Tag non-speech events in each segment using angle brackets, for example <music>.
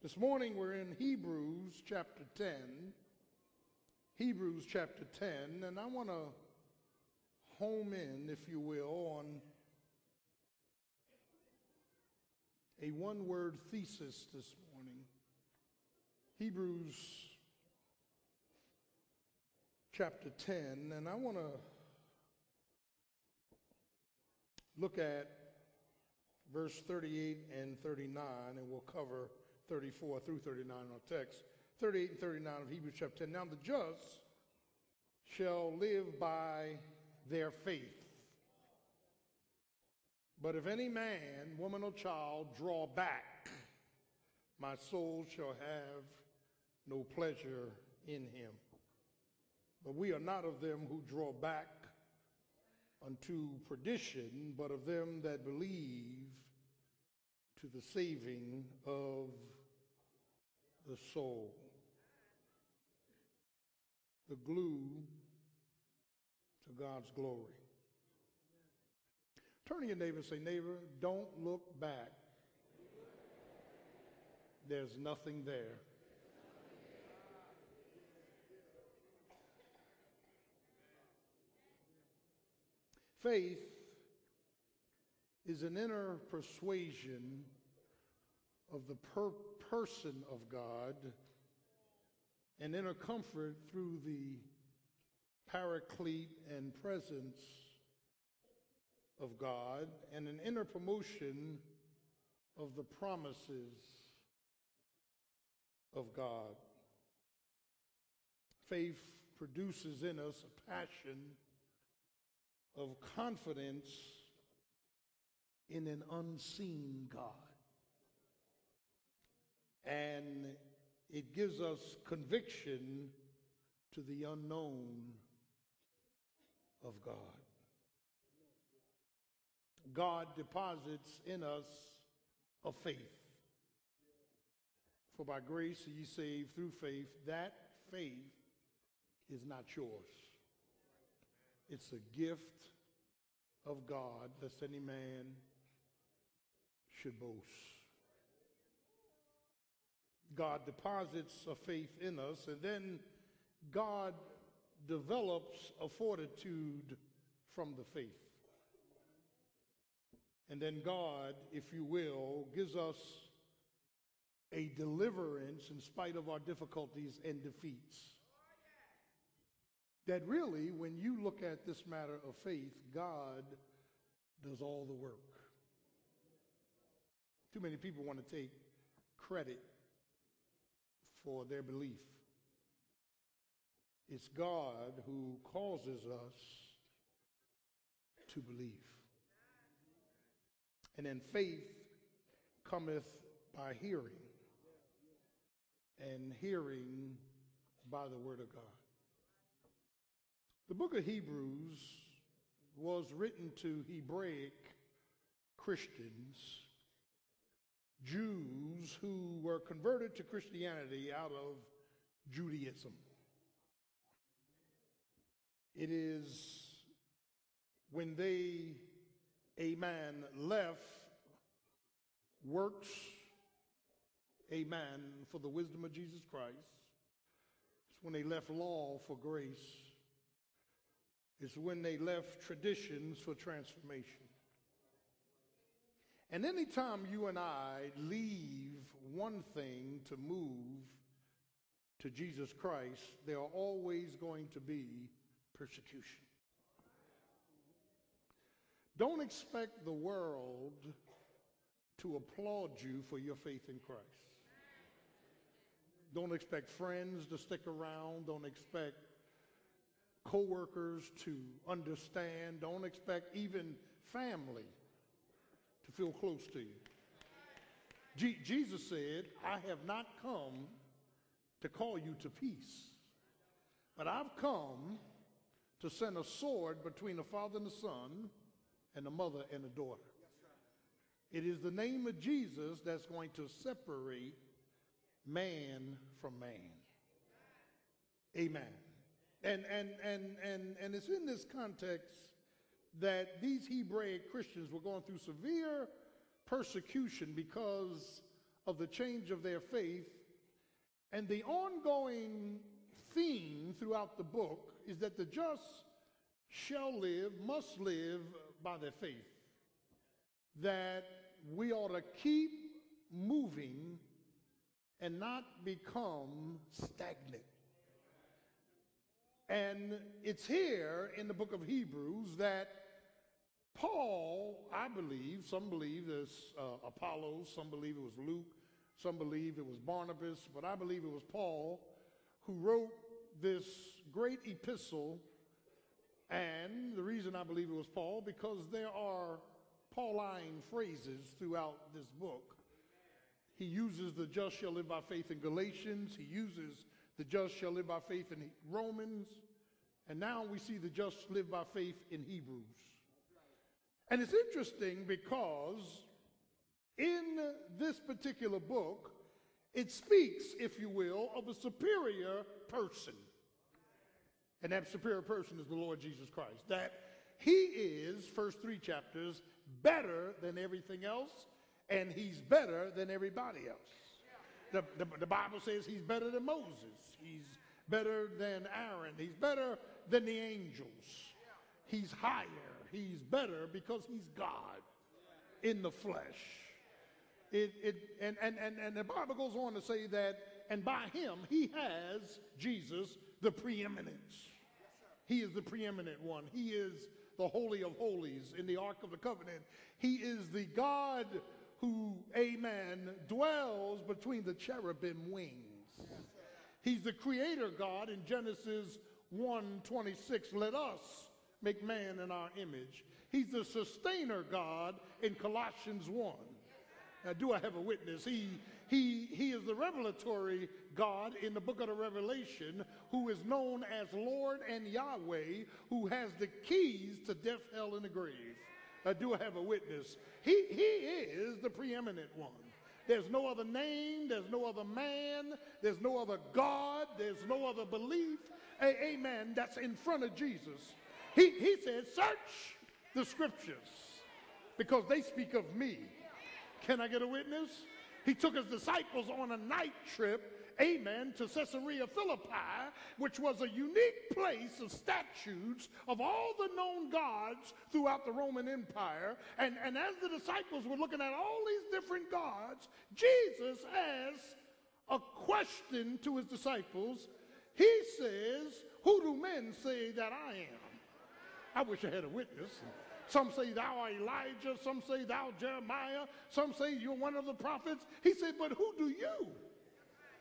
This morning we're in Hebrews chapter 10. Hebrews chapter 10, and I want to home in, if you will, on a one word thesis this morning. Hebrews chapter 10, and I want to look at verse 38 and 39, and we'll cover 34 through 39 in our text. 38 and 39 of Hebrews chapter 10. Now the just shall live by their faith. But if any man, woman, or child draw back, my soul shall have no pleasure in him. But we are not of them who draw back unto perdition, but of them that believe to the saving of the soul. The glue to God's glory. Turn to your neighbor and say, Neighbor, don't look back. There's nothing there. Faith is an inner persuasion of the per- person of God and inner comfort through the paraclete and presence of God and an inner promotion of the promises of God. Faith produces in us a passion of confidence in an unseen God. And it gives us conviction to the unknown of God. God deposits in us a faith. For by grace are ye saved through faith. That faith is not yours. It's a gift of God, lest any man should boast. God deposits a faith in us, and then God develops a fortitude from the faith. And then God, if you will, gives us a deliverance in spite of our difficulties and defeats. That really, when you look at this matter of faith, God does all the work. Too many people want to take credit for their belief. It's God who causes us to believe. And then faith cometh by hearing, and hearing by the word of God. The book of Hebrews was written to Hebraic Christians, Jews who were converted to Christianity out of Judaism. It is when they, amen, left works, amen, for the wisdom of Jesus Christ. It's when they left law for grace. It's when they left traditions for transformation. And anytime you and I leave one thing to move to Jesus Christ, there are always going to be persecution. Don't expect the world to applaud you for your faith in Christ. Don't expect friends to stick around. Don't expect coworkers to understand. Don't expect even family to feel close to you. G- Jesus said, I have not come to call you to peace, but I've come to send a sword between the father and the son, and the mother and the daughter. It is the name of Jesus that's going to separate man from man. Amen. And and and and and it's in this context that these Hebraic Christians were going through severe persecution because of the change of their faith. And the ongoing theme throughout the book is that the just shall live, must live by their faith. That we ought to keep moving and not become stagnant. And it's here in the book of Hebrews that Paul, I believe, some believe it's uh, Apollos, some believe it was Luke, some believe it was Barnabas, but I believe it was Paul who wrote this great epistle. And the reason I believe it was Paul, because there are Pauline phrases throughout this book. He uses the just shall live by faith in Galatians. He uses the just shall live by faith in Romans. And now we see the just live by faith in Hebrews. And it's interesting because in this particular book, it speaks, if you will, of a superior person. And that superior person is the Lord Jesus Christ. That he is, first three chapters, better than everything else, and he's better than everybody else. The, the, the, Bible says he's better than Moses. He's better than Aaron. He's better than the angels. He's higher. He's better because he's God in the flesh. It, it, and, and, and, and the Bible goes on to say that, and by him, he has, Jesus, the preeminence. He is the preeminent one. He is the Holy of Holies in the Ark of the Covenant. He is the God who, amen, dwells between the cherubim wings. He's the creator God in Genesis 1 26. Let us make man in our image. He's the sustainer God in Colossians 1. Now, do I have a witness? He, he, he is the revelatory God in the book of the Revelation who is known as Lord and Yahweh, who has the keys to death, hell, and the grave. Uh, do I have a witness? He, he is the preeminent one. There's no other name, there's no other man, there's no other God, there's no other belief, amen, that's in front of Jesus. He, he said, Search the scriptures because they speak of me. Can I get a witness? He took his disciples on a night trip amen, to Caesarea Philippi, which was a unique place of statues of all the known gods throughout the Roman Empire. And, and as the disciples were looking at all these different gods, Jesus asks a question to his disciples. He says, Who do men say that I am? I wish I had a witness. Some say thou art Elijah, some say thou Jeremiah, some say you're one of the prophets. He said, But who do you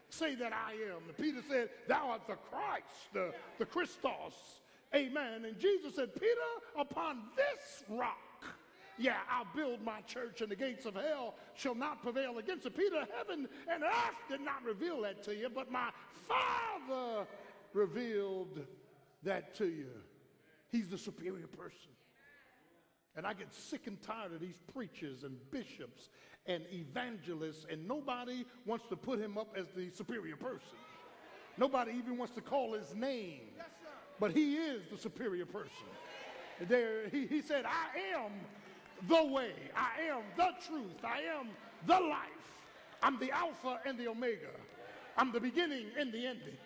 say that I am. Peter said, Thou art the Christ, the, the Christos. Amen. And Jesus said, Peter, upon this rock, yeah, I'll build my church, and the gates of hell shall not prevail against it. Peter, heaven and earth did not reveal that to you, but my Father revealed that to you. He's the superior person. And I get sick and tired of these preachers and bishops and evangelists, and nobody wants to put him up as the superior person. Nobody even wants to call his name. But he is the superior person. There, he, he said, I am the way, I am the truth, I am the life. I'm the Alpha and the Omega. I'm the beginning and the ending.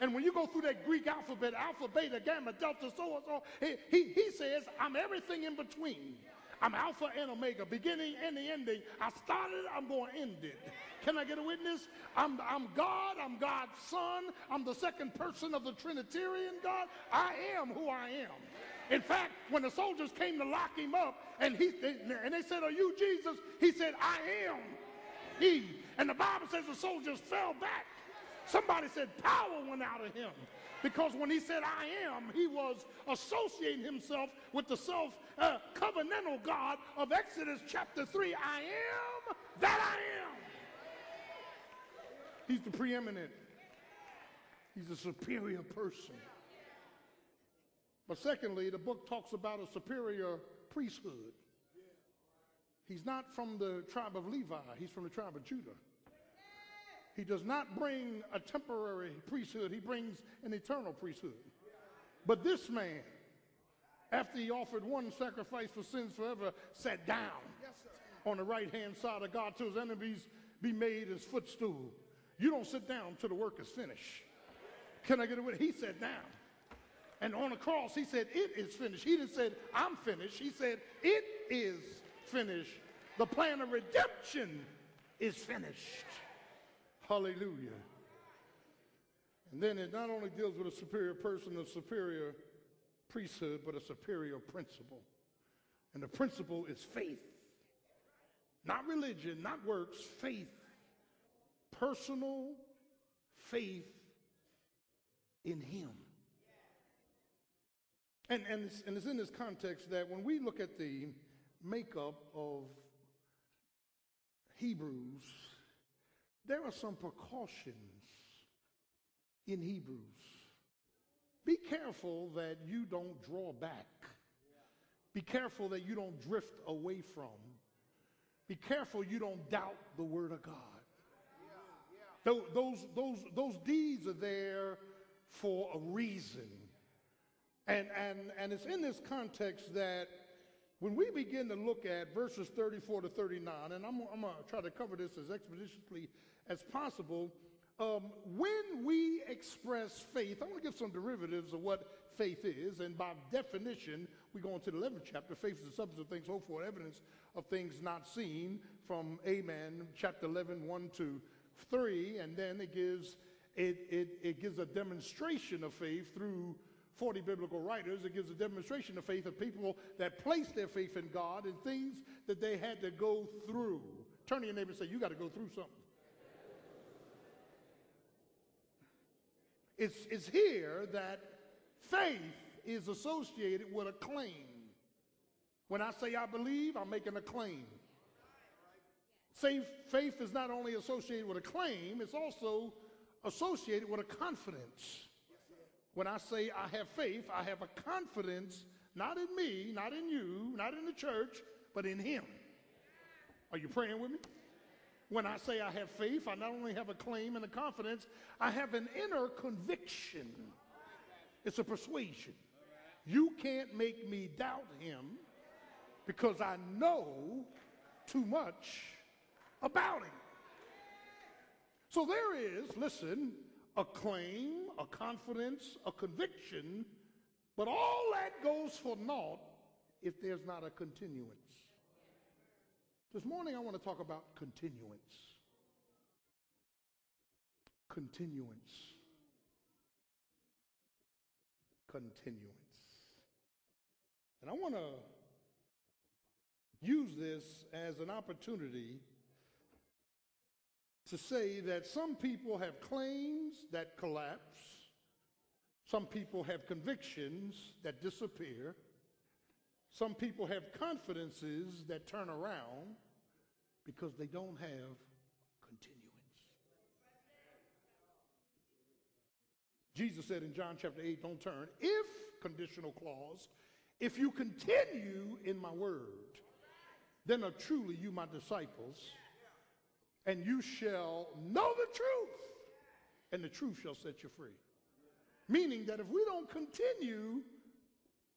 And when you go through that Greek alphabet, alpha, beta, gamma, delta, so and so, he, he, he says, I'm everything in between. I'm Alpha and Omega, beginning and the ending. I started, I'm going to end it. Can I get a witness? I'm, I'm God, I'm God's Son, I'm the second person of the Trinitarian God. I am who I am. In fact, when the soldiers came to lock him up and, he, and they said, Are you Jesus? He said, I am he. And the Bible says the soldiers fell back. Somebody said power went out of him. Because when he said, I am, he was associating himself with the self uh, covenantal God of Exodus chapter 3. I am that I am. He's the preeminent, he's a superior person. But secondly, the book talks about a superior priesthood. He's not from the tribe of Levi, he's from the tribe of Judah. He does not bring a temporary priesthood, he brings an eternal priesthood. But this man, after he offered one sacrifice for sins forever, sat down on the right hand side of God till his enemies be made his footstool. You don't sit down till the work is finished. Can I get it? He sat down. And on the cross, he said, It is finished. He didn't say, I'm finished. He said, It is finished. The plan of redemption is finished. Hallelujah. And then it not only deals with a superior person, a superior priesthood, but a superior principle. And the principle is faith. Not religion, not works, faith. Personal faith in Him. And, and, it's, and it's in this context that when we look at the makeup of Hebrews, there are some precautions in Hebrews. Be careful that you don't draw back. Be careful that you don't drift away from. Be careful you don't doubt the word of God. Those, those, those, deeds are there for a reason. And, and, and it's in this context that when we begin to look at verses 34 to 39, and I'm, I'm going to try to cover this as expeditiously as possible, um, when we express faith, I want to give some derivatives of what faith is. And by definition, we go into the 11th chapter. Faith is the substance of things hoped for, evidence of things not seen, from Amen, chapter 11, 1 to 3. And then it gives, it, it, it gives a demonstration of faith through 40 biblical writers. It gives a demonstration of faith of people that placed their faith in God and things that they had to go through. Turn to your neighbor and say, You got to go through something. It's, it's here that faith is associated with a claim. When I say I believe, I'm making a claim. Say faith is not only associated with a claim, it's also associated with a confidence. When I say I have faith, I have a confidence not in me, not in you, not in the church, but in Him. Are you praying with me? When I say I have faith, I not only have a claim and a confidence, I have an inner conviction. It's a persuasion. You can't make me doubt him because I know too much about him. So there is, listen, a claim, a confidence, a conviction, but all that goes for naught if there's not a continuance. This morning I want to talk about continuance. Continuance. Continuance. And I want to use this as an opportunity to say that some people have claims that collapse, some people have convictions that disappear, some people have confidences that turn around, because they don't have continuance. Jesus said in John chapter 8, don't turn. If, conditional clause, if you continue in my word, then are truly you my disciples, and you shall know the truth, and the truth shall set you free. Meaning that if we don't continue,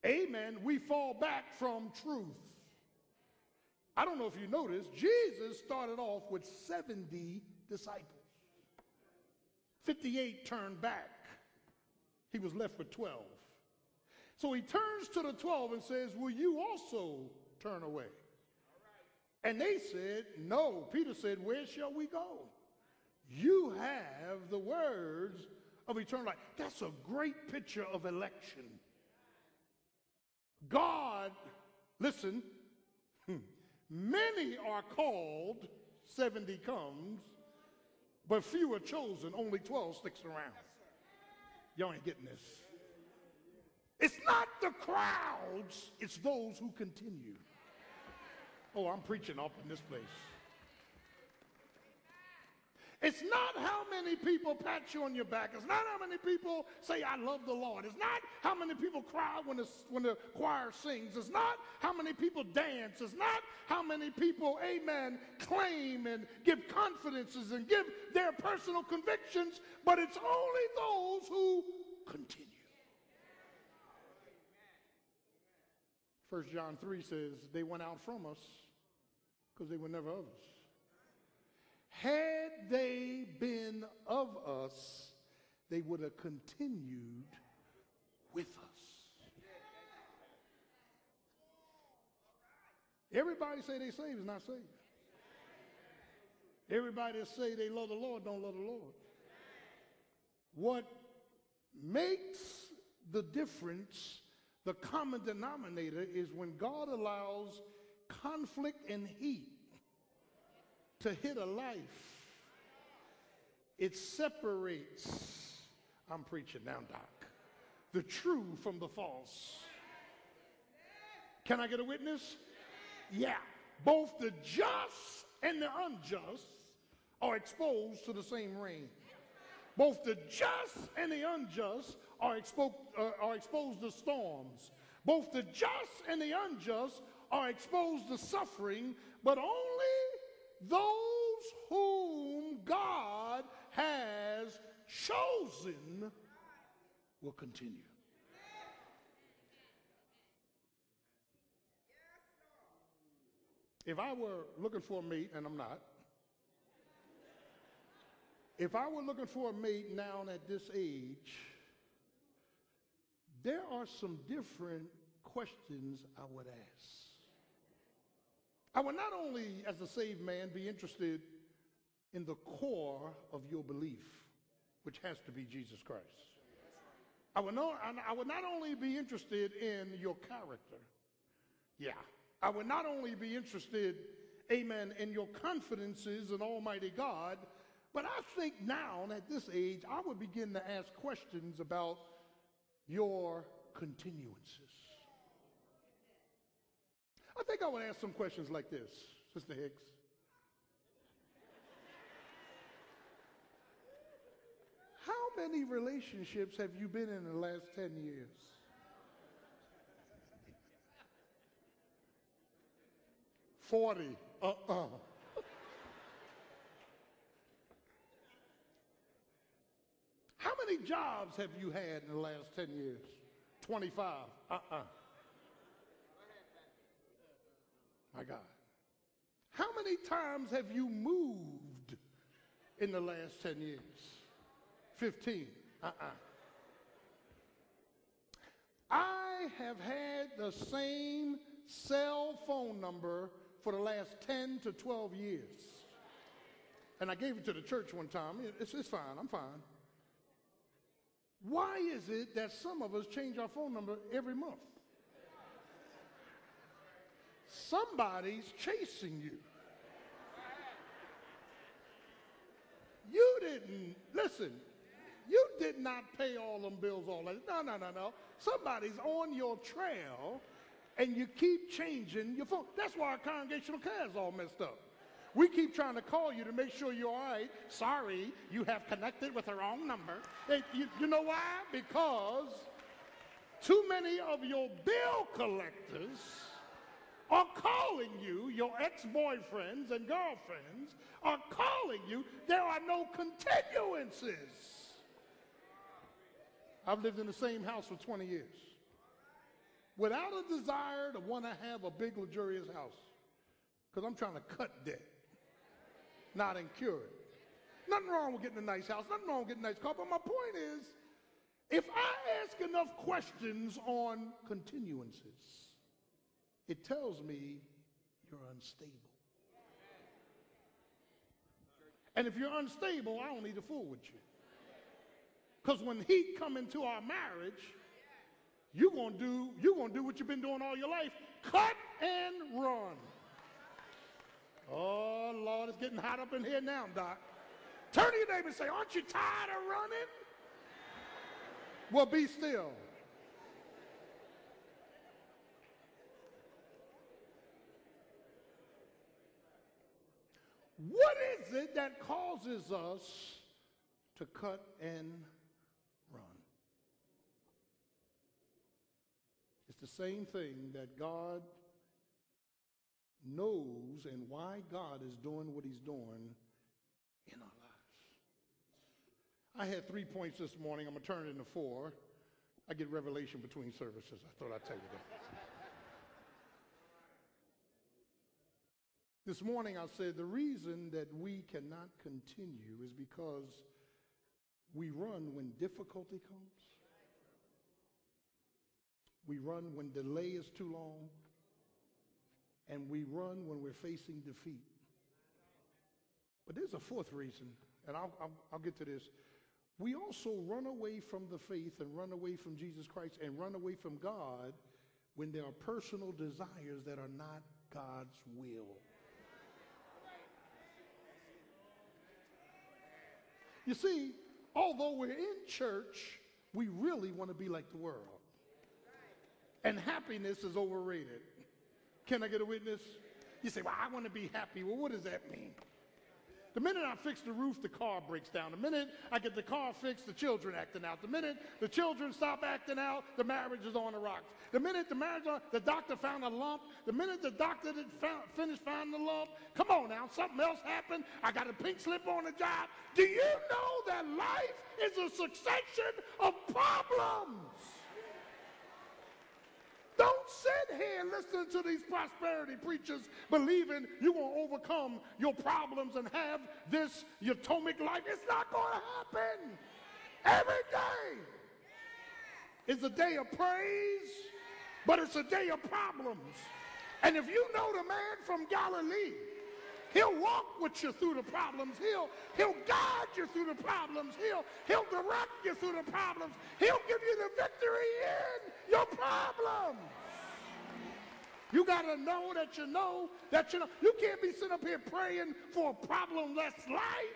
amen, we fall back from truth. I don't know if you noticed, Jesus started off with 70 disciples. 58 turned back. He was left with 12. So he turns to the 12 and says, Will you also turn away? And they said, No. Peter said, Where shall we go? You have the words of eternal life. That's a great picture of election. God, listen, <laughs> Many are called, 70 comes, but few are chosen, only 12 sticks around. Y'all ain't getting this. It's not the crowds, it's those who continue. Oh, I'm preaching up in this place. It's not how many people pat you on your back. It's not how many people say, I love the Lord. It's not how many people cry when the, when the choir sings. It's not how many people dance. It's not how many people, amen, claim and give confidences and give their personal convictions, but it's only those who continue. First John 3 says, they went out from us because they were never of us. Had they been of us, they would have continued with us. Everybody say they saved is not saved. Everybody say they love the Lord don't love the Lord. What makes the difference, the common denominator, is when God allows conflict and heat to hit a life, it separates, I'm preaching now, Doc, the true from the false. Can I get a witness? Yeah. Both the just and the unjust are exposed to the same rain. Both the just and the unjust are, expo- uh, are exposed to storms. Both the just and the unjust are exposed to suffering, but only those whom God has chosen will continue. If I were looking for a mate, and I'm not, if I were looking for a mate now at this age, there are some different questions I would ask. I will not only, as a saved man, be interested in the core of your belief, which has to be Jesus Christ. I would, know, I would not only be interested in your character, yeah, I would not only be interested, amen, in your confidences in Almighty God, but I think now at this age, I would begin to ask questions about your continuances. Think I would ask some questions like this, Sister Hicks. How many relationships have you been in the last 10 years? Forty. Uh-uh. How many jobs have you had in the last 10 years? 25. Uh-uh. My God. How many times have you moved in the last 10 years? 15. Uh-uh. I have had the same cell phone number for the last 10 to 12 years. And I gave it to the church one time. It's, it's fine, I'm fine. Why is it that some of us change our phone number every month? Somebody's chasing you. You didn't, listen, you did not pay all them bills all that. No, no, no, no. Somebody's on your trail and you keep changing your phone. That's why our congregational care is all messed up. We keep trying to call you to make sure you're all right. Sorry, you have connected with the wrong number. you, you know why? Because too many of your bill collectors are calling you, your ex boyfriends and girlfriends are calling you. There are no continuances. I've lived in the same house for 20 years without a desire to want to have a big, luxurious house because I'm trying to cut debt, not incur it. Nothing wrong with getting a nice house, nothing wrong with getting a nice car, but my point is if I ask enough questions on continuances, it tells me you're unstable. And if you're unstable, I don't need to fool with you. Because when heat come into our marriage, you're gonna do you're gonna do what you've been doing all your life cut and run oh lord it's getting hot up in here now doc turn to your neighbor and say aren't you tired of running well be still what is it that causes us to cut and run? It's the same thing that God knows and why God is doing what he's doing in our lives. I had three points this morning. I'm going to turn it into four. I get revelation between services. I thought I'd tell you that. This morning I said the reason that we cannot continue is because we run when difficulty comes. We run when delay is too long. And we run when we're facing defeat. But there's a fourth reason, and I'll, I'll, I'll get to this. We also run away from the faith and run away from Jesus Christ and run away from God when there are personal desires that are not God's will. You see, although we're in church, we really want to be like the world. And happiness is overrated. Can I get a witness? You say, well, I want to be happy. Well, what does that mean? The minute I fix the roof, the car breaks down. The minute I get the car fixed, the children acting out. The minute the children stop acting out, the marriage is on the rocks. The minute the marriage, the doctor found a lump. The minute the doctor did found, finished finding the lump, come on now, something else happened. I got a pink slip on the job. Do you know that life is a succession of problems? Here listening to these prosperity preachers believing you're going to overcome your problems and have this atomic life. It's not going to happen. Every day is a day of praise, but it's a day of problems. And if you know the man from Galilee, He'll walk with you through the problems. He'll, he'll guide you through the problems. He'll, he'll direct you through the problems. He'll give you the victory in your problems. You got to know that you know that you know. You can't be sitting up here praying for a problemless life.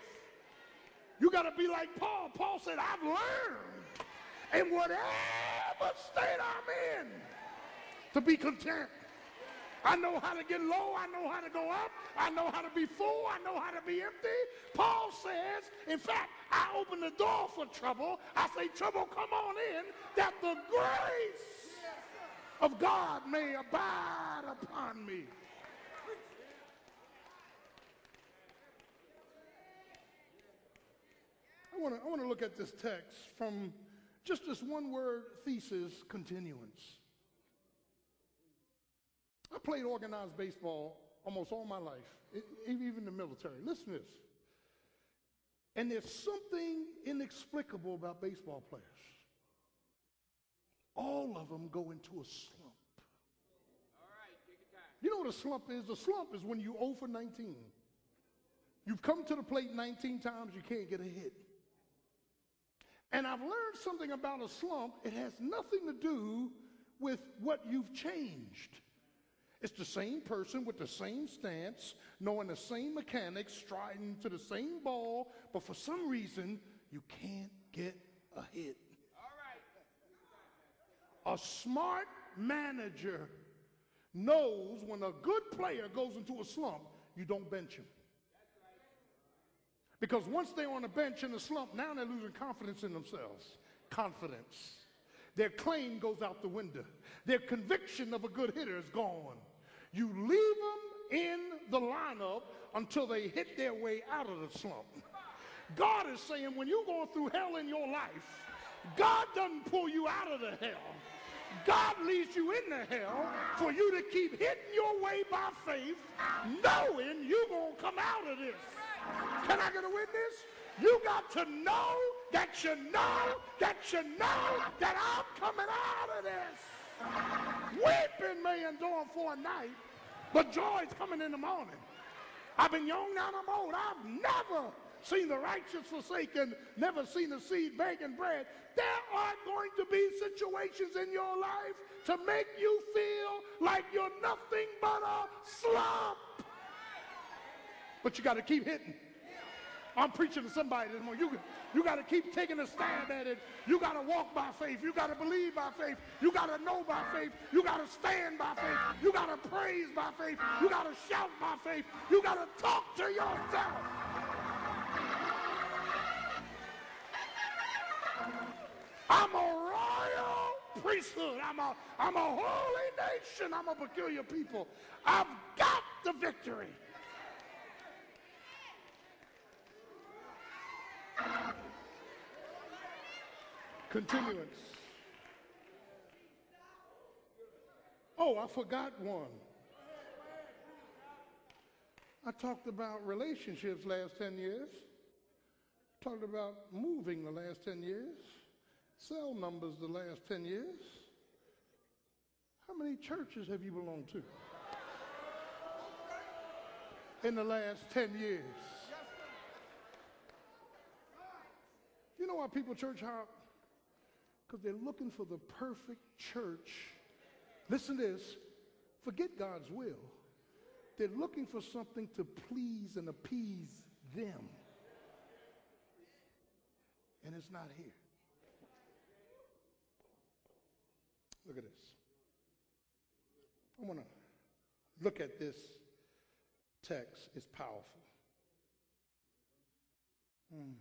You got to be like Paul. Paul said, I've learned in whatever state I'm in to be content. I know how to get low. I know how to go up. I know how to be full. I know how to be empty. Paul says, in fact, I open the door for trouble. I say, trouble, come on in, that the grace of God may abide upon me. I want to I want to look at this text from just this one word thesis continuance. I played organized baseball almost all my life, even the military. Listen to this. And there's something inexplicable about baseball players. All of them go into a slump. You know what a slump is? A slump is when you 0 for 19. You've come to the plate 19 times, you can't get a hit. And I've learned something about a slump. It has nothing to do with what you've changed. It's the same person with the same stance, knowing the same mechanics, striding to the same ball, but for some reason, you can't get a hit. A smart manager knows when a good player goes into a slump, you don't bench him. Because once they're on the bench in a slump, now they're losing confidence in themselves. Confidence. Their claim goes out the window. Their conviction of a good hitter is gone. You leave them in the lineup until they hit their way out of the slump. God is saying when you're going through hell in your life, God doesn't pull you out of the hell. God leads you into hell for you to keep hitting your way by faith, knowing you're going to come out of this. Can I get a witness? You got to know that you know that you know that I'm coming out of this. Weeping may endure for a night, but joy is coming in the morning. I've been young, now I'm old. I've never seen the righteous forsaken, never seen the seed begging bread. There are going to be situations in your life to make you feel like you're nothing but a slump. But you got to keep hitting. I'm preaching to somebody this morning. You, you got to keep taking a stand at it. You got to walk by faith. You got to believe by faith. You got to know by faith. You got to stand by faith. You got to praise by faith. You got to shout by faith. You got to talk to yourself. I'm a royal priesthood. I'm a, I'm a holy nation. I'm a peculiar people. I've got the victory. Continuance. Oh, I forgot one. I talked about relationships last 10 years. Talked about moving the last 10 years. Cell numbers the last 10 years. How many churches have you belonged to in the last 10 years? You know why people church hop? Because they're looking for the perfect church. Listen to this. Forget God's will. They're looking for something to please and appease them. And it's not here. Look at this. I want to look at this text. It's powerful. Mm.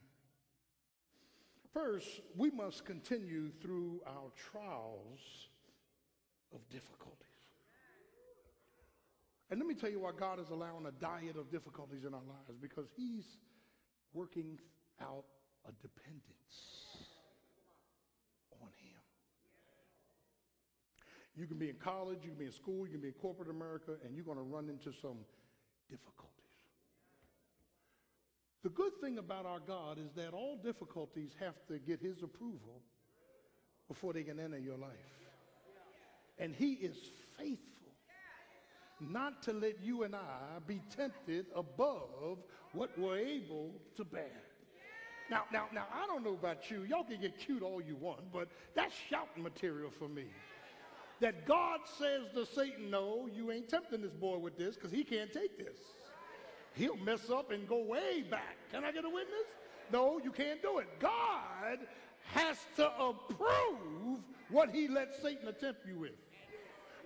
First, we must continue through our trials of difficulties. And let me tell you why God is allowing a diet of difficulties in our lives because He's working out a dependence on Him. You can be in college, you can be in school, you can be in corporate America, and you're going to run into some difficulties. The good thing about our God is that all difficulties have to get his approval before they can enter your life. And he is faithful not to let you and I be tempted above what we're able to bear. Now, now, now, I don't know about you. Y'all can get cute all you want, but that's shouting material for me. That God says to Satan, no, you ain't tempting this boy with this because he can't take this he'll mess up and go way back. Can I get a witness? No, you can't do it. God has to approve what he lets Satan attempt you with.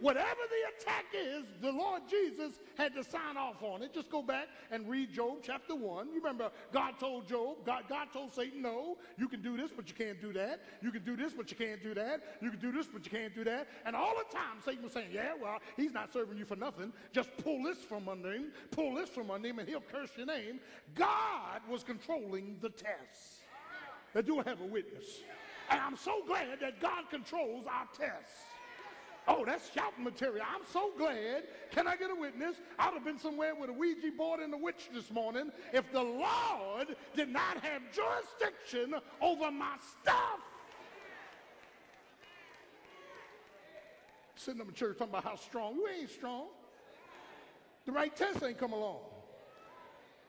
Whatever the attack is, the Lord Jesus had to sign off on it. Just go back and read Job chapter 1. You remember God told Job, God, God told Satan, no, you can do this, but you can't do that. You can do this, but you can't do that. You can do this, but you can't do that. And all the time, Satan was saying, yeah, well, he's not serving you for nothing. Just pull this from under him, pull this from under him, and he'll curse your name. God was controlling the tests. Now, do I have a witness? And I'm so glad that God controls our tests. Oh, that's shouting material. I'm so glad. Can I get a witness? I'd have been somewhere with a Ouija board and a witch this morning if the Lord did not have jurisdiction over my stuff. Sitting up in church talking about how strong. You ain't strong. The right test ain't come along.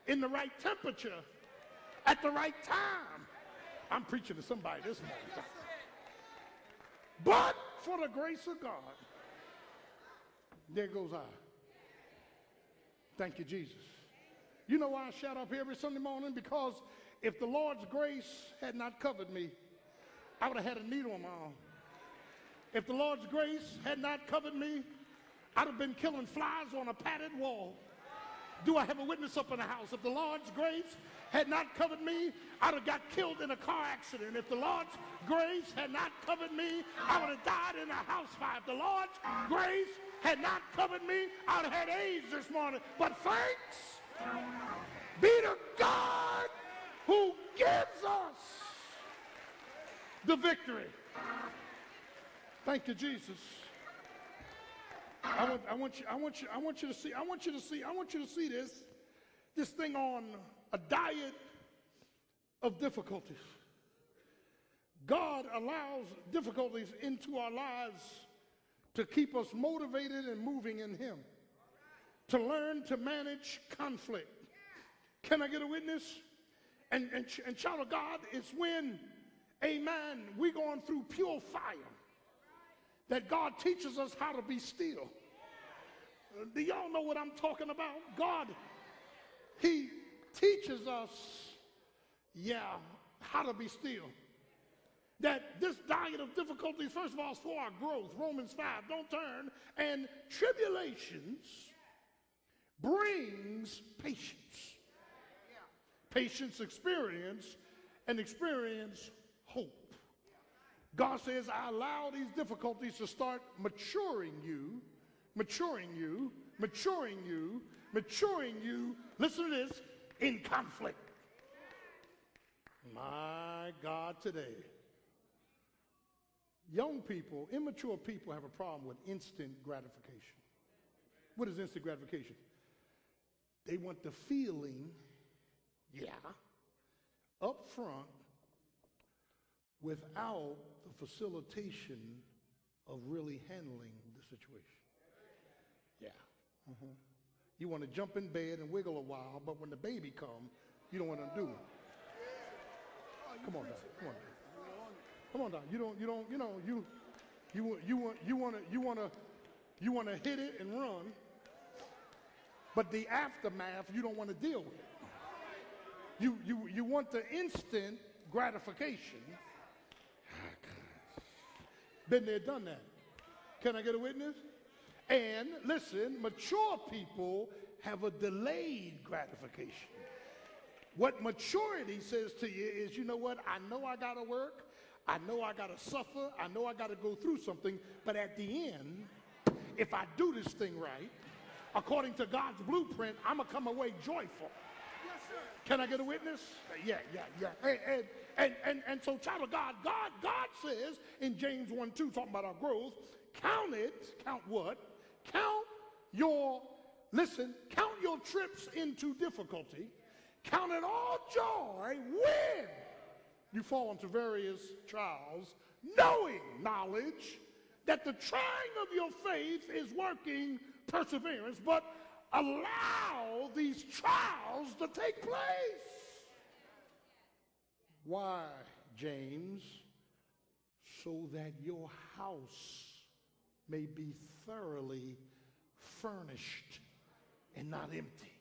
In the right temperature. At the right time. I'm preaching to somebody this morning. But for the grace of God, there goes I. Thank you, Jesus. You know why I shout up every Sunday morning? Because if the Lord's grace had not covered me, I would have had a needle on my arm. If the Lord's grace had not covered me, I'd have been killing flies on a padded wall. Do I have a witness up in the house? If the Lord's grace had not covered me, I'd have got killed in a car accident. If the Lord's grace had not covered me, I would have died in a house fire. If the Lord's grace had not covered me, I would have had AIDS this morning. But thanks be to God who gives us the victory. Thank you, Jesus. I want, I want you, I want you, I want you to see, I want you to see, I want you to see this, this thing on a diet of difficulties. God allows difficulties into our lives to keep us motivated and moving in Him, to learn to manage conflict. Can I get a witness? And, and, and child of God, it's when, amen, we're going through pure fire that God teaches us how to be still. Do y'all know what I'm talking about? God, He teaches us, yeah, how to be still. That this diet of difficulties, first of all, is for our growth. Romans 5, don't turn. And tribulations brings patience. Patience, experience, and experience. God says, I allow these difficulties to start maturing you, maturing you, maturing you, maturing you. Listen to this in conflict. My God, today. Young people, immature people have a problem with instant gratification. What is instant gratification? They want the feeling, yeah, up front without the facilitation of really handling the situation. Yeah. Uh-huh. You want to jump in bed and wiggle a while, but when the baby come, you don't want to do it. Come on, Doc. Come on, Doc. Come on, Doc. You don't. You don't. You know. You. You. You want. You want to. You want to. You want to hit it and run. But the aftermath, you don't want to deal with. You. You. You want the instant gratification. Been there, done that. Can I get a witness? And listen, mature people have a delayed gratification. What maturity says to you is, you know what? I know I got to work. I know I got to suffer. I know I got to go through something. But at the end, if I do this thing right, according to God's blueprint, I'm going to come away joyful. Can I get a witness? Yeah, yeah, yeah. And, and, and, and, and so, child of God, God, God says in James 1 2, talking about our growth, count it, count what? Count your, listen, count your trips into difficulty. Count it all joy when you fall into various trials, knowing knowledge that the trying of your faith is working perseverance, but allow these trials to take place. Why, James? So that your house may be thoroughly furnished and not empty.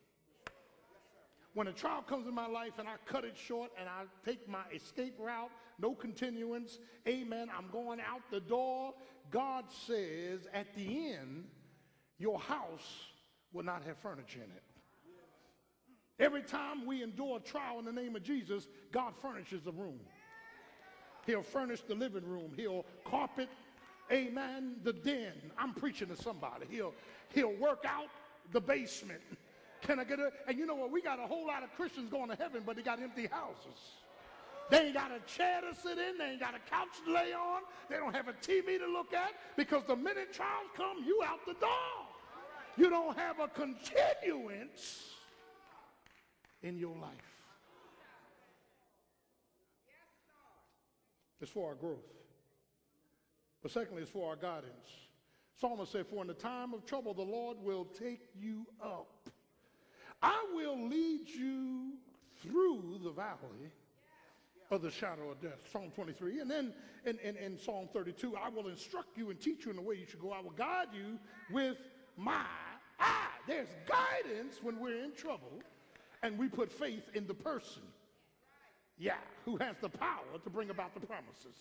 When a trial comes in my life and I cut it short and I take my escape route, no continuance, amen, I'm going out the door, God says at the end, your house will not have furniture in it. Every time we endure a trial in the name of Jesus, God furnishes a room. He'll furnish the living room. He'll carpet amen, the den. I'm preaching to somebody. He'll, he'll work out the basement. Can I get it? And you know what? We got a whole lot of Christians going to heaven, but they got empty houses. They ain't got a chair to sit in. They ain't got a couch to lay on. They don't have a TV to look at because the minute trials come, you out the door. You don't have a continuance in your life. It's for our growth. But secondly, it's for our guidance. Psalmist said, For in the time of trouble, the Lord will take you up. I will lead you through the valley of the shadow of death. Psalm 23. And then in, in, in, Psalm 32, I will instruct you and teach you in the way you should go. I will guide you with my eye. There's guidance when we're in trouble and we put faith in the person. Yeah, who has the power to bring about the promises.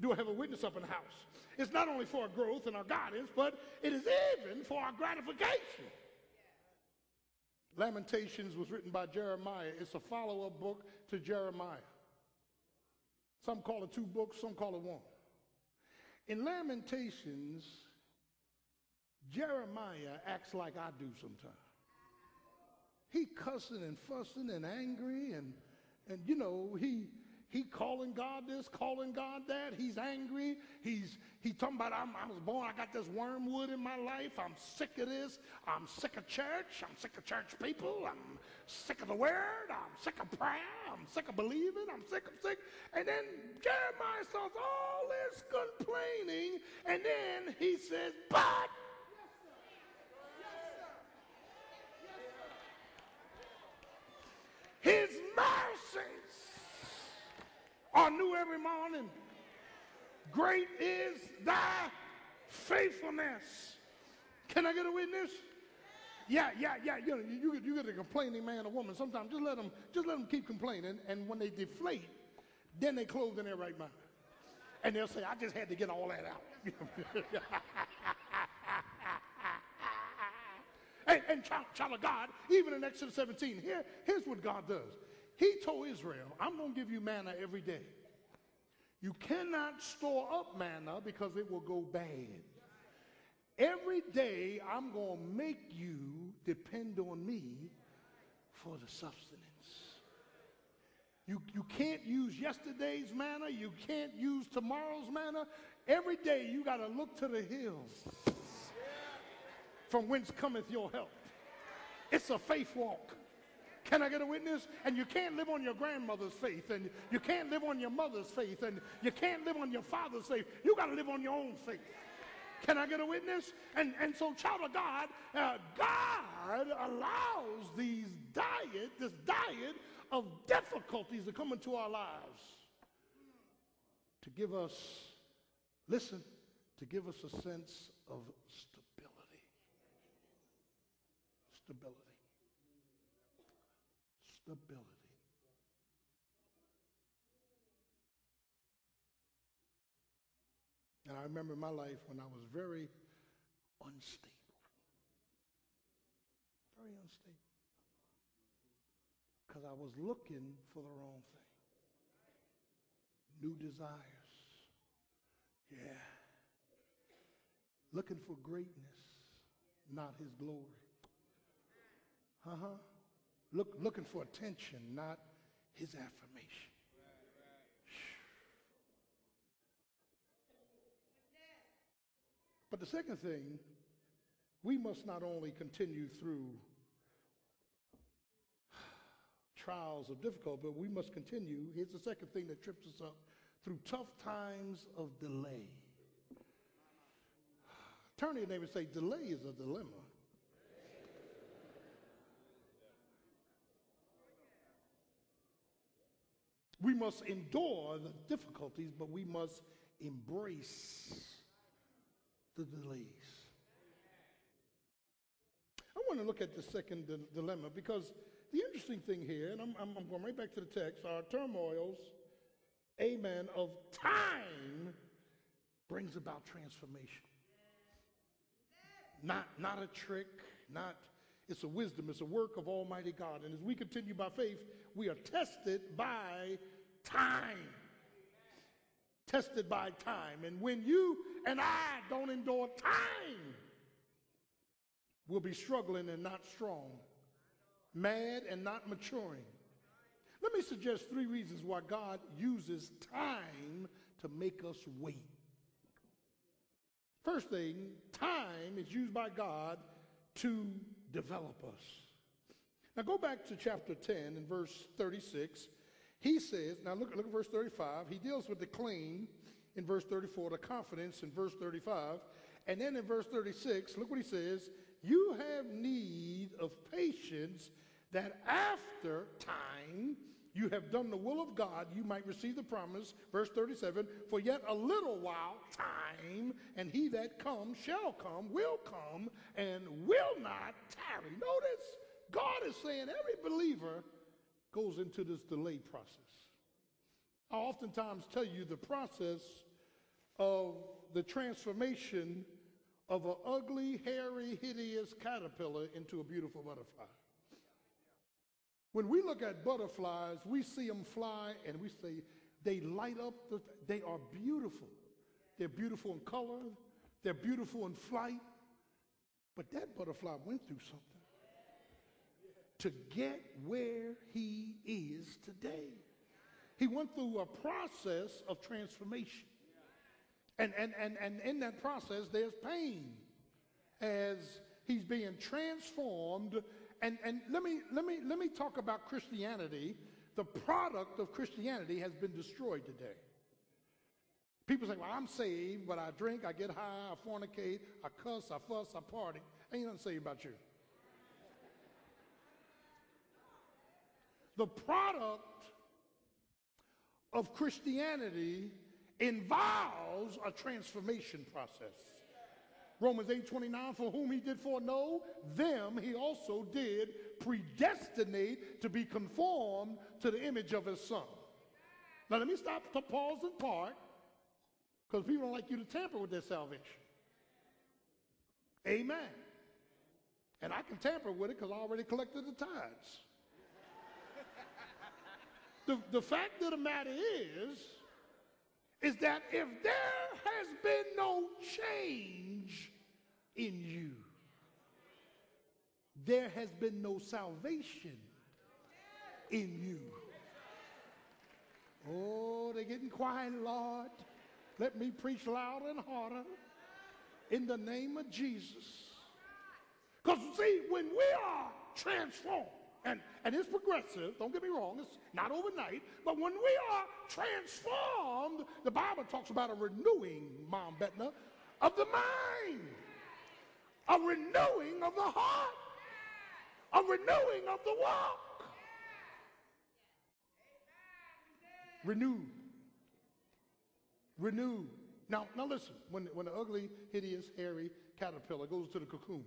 Do I have a witness up in the house? It's not only for our growth and our guidance, but it is even for our gratification. Lamentations was written by Jeremiah. It's a follow up book to Jeremiah. Some call it two books, some call it one. In Lamentations, Jeremiah acts like I do sometimes. He cussing and fussing and angry and and you know he he calling God this, calling God that. He's angry. He's he talking about I'm, I was born. I got this wormwood in my life. I'm sick of this. I'm sick of church. I'm sick of church people. I'm sick of the word. I'm sick of prayer. I'm sick of believing. I'm sick. I'm sick. And then Jeremiah starts all this complaining, and then he says, "But." His mercies are new every morning. Great is thy faithfulness. Can I get a witness? Yeah, yeah, yeah. You, know, you, you get a complaining man or woman. Sometimes just let them, just let them keep complaining. And when they deflate, then they close in their right mind. And they'll say, I just had to get all that out. <laughs> <laughs> and, child, child, of God, even in Exodus 17, here, here's what God does. He told Israel, I'm going to give you manna every day. You cannot store up manna because it will go bad. Every day, I'm going to make you depend on me for the substance. You, you can't use yesterday's manna. You can't use tomorrow's manna. Every day, you got to look to the hills from whence cometh your help. It's a faith walk. Can I get a witness? And you can't live on your grandmother's faith, and you can't live on your mother's faith, and you can't live on your father's faith. You got to live on your own faith. Can I get a witness? And, and so, child of God, uh, God allows these diet, this diet of difficulties to come into our lives to give us, listen, to give us a sense of stability. Stability. Stability. And I remember my life when I was very unstable. Very unstable. Because I was looking for the wrong thing. New desires. Yeah. Looking for greatness, not his glory. Uh-huh. Look, looking for attention, not his affirmation. But the second thing, we must not only continue through trials of difficulty, but we must continue. Here's the second thing that trips us up through tough times of delay. Turn to your neighbor and say, delay is a dilemma. We must endure the difficulties, but we must embrace the delays. I want to look at the second dilemma because the interesting thing here, and I'm, I'm, I'm going right back to the text, are turmoils, amen, of time brings about transformation. Not, not a trick, not, it's a wisdom, it's a work of Almighty God. And as we continue by faith, we are tested by time tested by time. And when you and I don't endure time, we'll be struggling and not strong, mad and not maturing. Let me suggest three reasons why God uses time to make us wait. First thing, time is used by God to develop us. Now go back to chapter 10 and verse 36. He says, now look, look at verse 35. He deals with the claim in verse 34, the confidence in verse 35. And then in verse 36, look what he says You have need of patience that after time you have done the will of God, you might receive the promise. Verse 37 For yet a little while, time, and he that comes shall come, will come, and will not tarry. Notice, God is saying every believer goes into this delay process. I oftentimes tell you the process of the transformation of an ugly, hairy, hideous caterpillar into a beautiful butterfly. When we look at butterflies, we see them fly and we say they light up, the, they are beautiful. They're beautiful in color, they're beautiful in flight. But that butterfly went through something to get where he is today. He went through a process of transformation. And, and, and, and in that process, there's pain as he's being transformed. And, and let, me, let, me, let me talk about Christianity. The product of Christianity has been destroyed today. People say, well, I'm saved, but I drink, I get high, I fornicate, I cuss, I fuss, I party. Ain't nothing saved about you. the product of Christianity involves a transformation process. Romans 8 29, for whom he did foreknow, them he also did predestinate to be conformed to the image of his son. Now, let me stop to pause and part because people don't like you to tamper with their salvation. Amen. And I can tamper with it because I already collected the tithes. <laughs> The, the fact of the matter is, is that if there has been no change in you, there has been no salvation in you. Oh, they're getting quiet, Lord. Let me preach louder and harder in the name of Jesus. Because, see, when we are transformed, and, and it's progressive, don't get me wrong, it's not overnight, but when we are transformed, the Bible talks about a renewing, Mom Bettner, of the mind, a renewing of the heart, a renewing of the walk. Renew. Renew. Now, now listen, when, when the ugly, hideous, hairy caterpillar goes to the cocoon,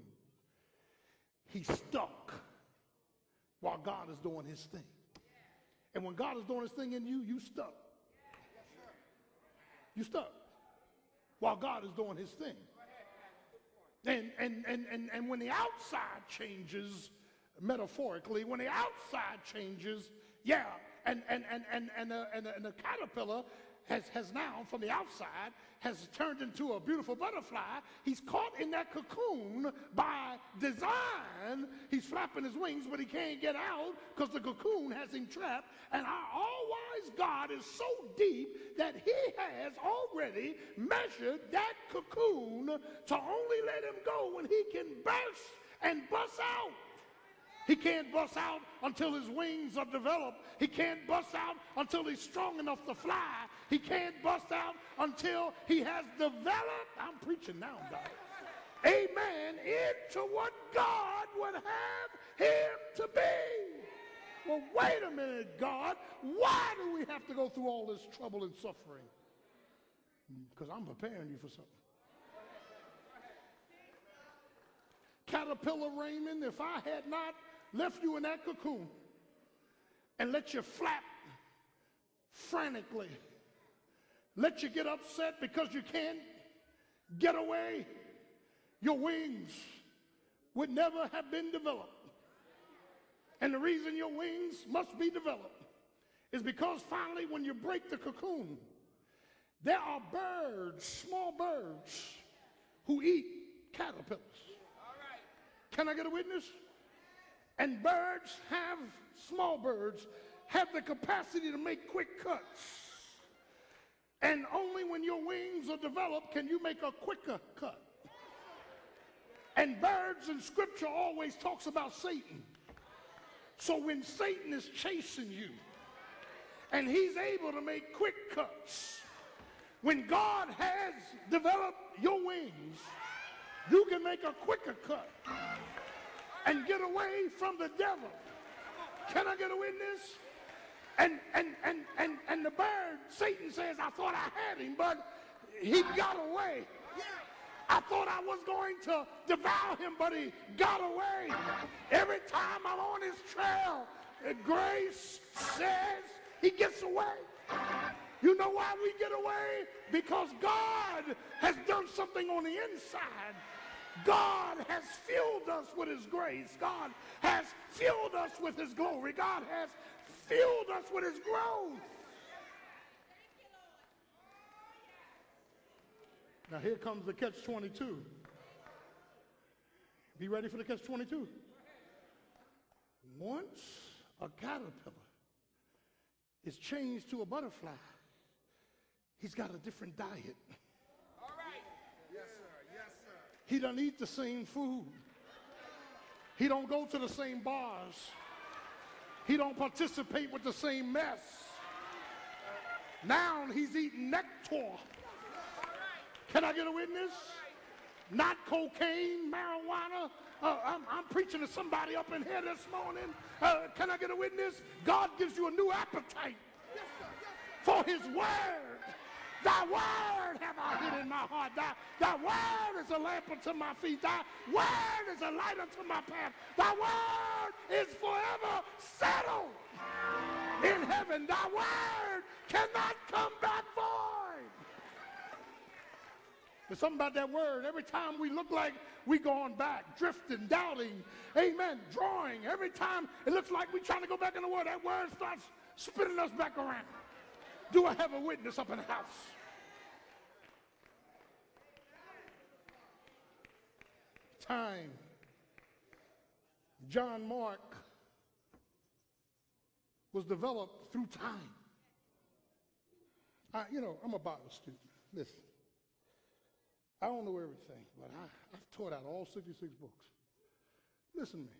he's stuck while God is doing his thing. And when God is doing his thing in you, you stuck. You stuck while God is doing his thing. And, and, and, and, and when the outside changes, metaphorically, when the outside changes, yeah, and, and, and, and, and, the, and, the, and the caterpillar has, has now, from the outside, has turned into a beautiful butterfly. He's caught in that cocoon by design. He's flapping his wings, but he can't get out because the cocoon has him trapped. And our all-wise God is so deep that he has already measured that cocoon to only let him go when he can burst and bust out. He can't bust out until his wings are developed. He can't bust out until he's strong enough to fly. He can't bust out until he has developed. I'm preaching now, God. Amen. Into what God would have him to be. Well, wait a minute, God. Why do we have to go through all this trouble and suffering? Because I'm preparing you for something. Caterpillar Raymond, if I had not left you in that cocoon and let you flap frantically, let you get upset because you can't get away, your wings would never have been developed. And the reason your wings must be developed is because finally, when you break the cocoon, there are birds, small birds, who eat caterpillars. Can I get a witness? And birds have, small birds, have the capacity to make quick cuts. And only when your wings are developed can you make a quicker cut. And birds in scripture always talks about Satan. So when Satan is chasing you and he's able to make quick cuts, when God has developed your wings, you can make a quicker cut and get away from the devil. Can I get a witness? And and and and and the bird, Satan says, I thought I had him, but he got away. I thought I was going to devour him, but he got away. Every time I'm on his trail, grace says he gets away. You know why we get away? Because God has done something on the inside God has filled us with his grace. God has filled us with his glory. God has filled us with his growth. Now here comes the catch 22. Be ready for the catch 22. Once a caterpillar is changed to a butterfly, he's got a different diet. All right. Yes, sir. Yes, sir. He don't eat the same food. He don't go to the same bars. He don't participate with the same mess. Now he's eating nectar. Can I get a witness? Not cocaine, marijuana. Uh, I'm, I'm, preaching to somebody up in here this morning. Uh, can I get a witness? God gives you a new appetite for his word. Thy word have I hid in my heart. Thy, thy word is a lamp unto my feet. Thy word is a light unto my path. Thy word is forever settled in heaven. Thy word cannot come back void. There's something about that word. Every time we look like we going back, drifting, doubting, amen, drawing. Every time it looks like we trying to go back in the word, that word starts spinning us back around. Do I have a witness up in the house? time. John Mark was developed through time. I, you know, I'm a Bible student. Listen, I don't know everything, but I, I've taught out all 66 books. Listen to me.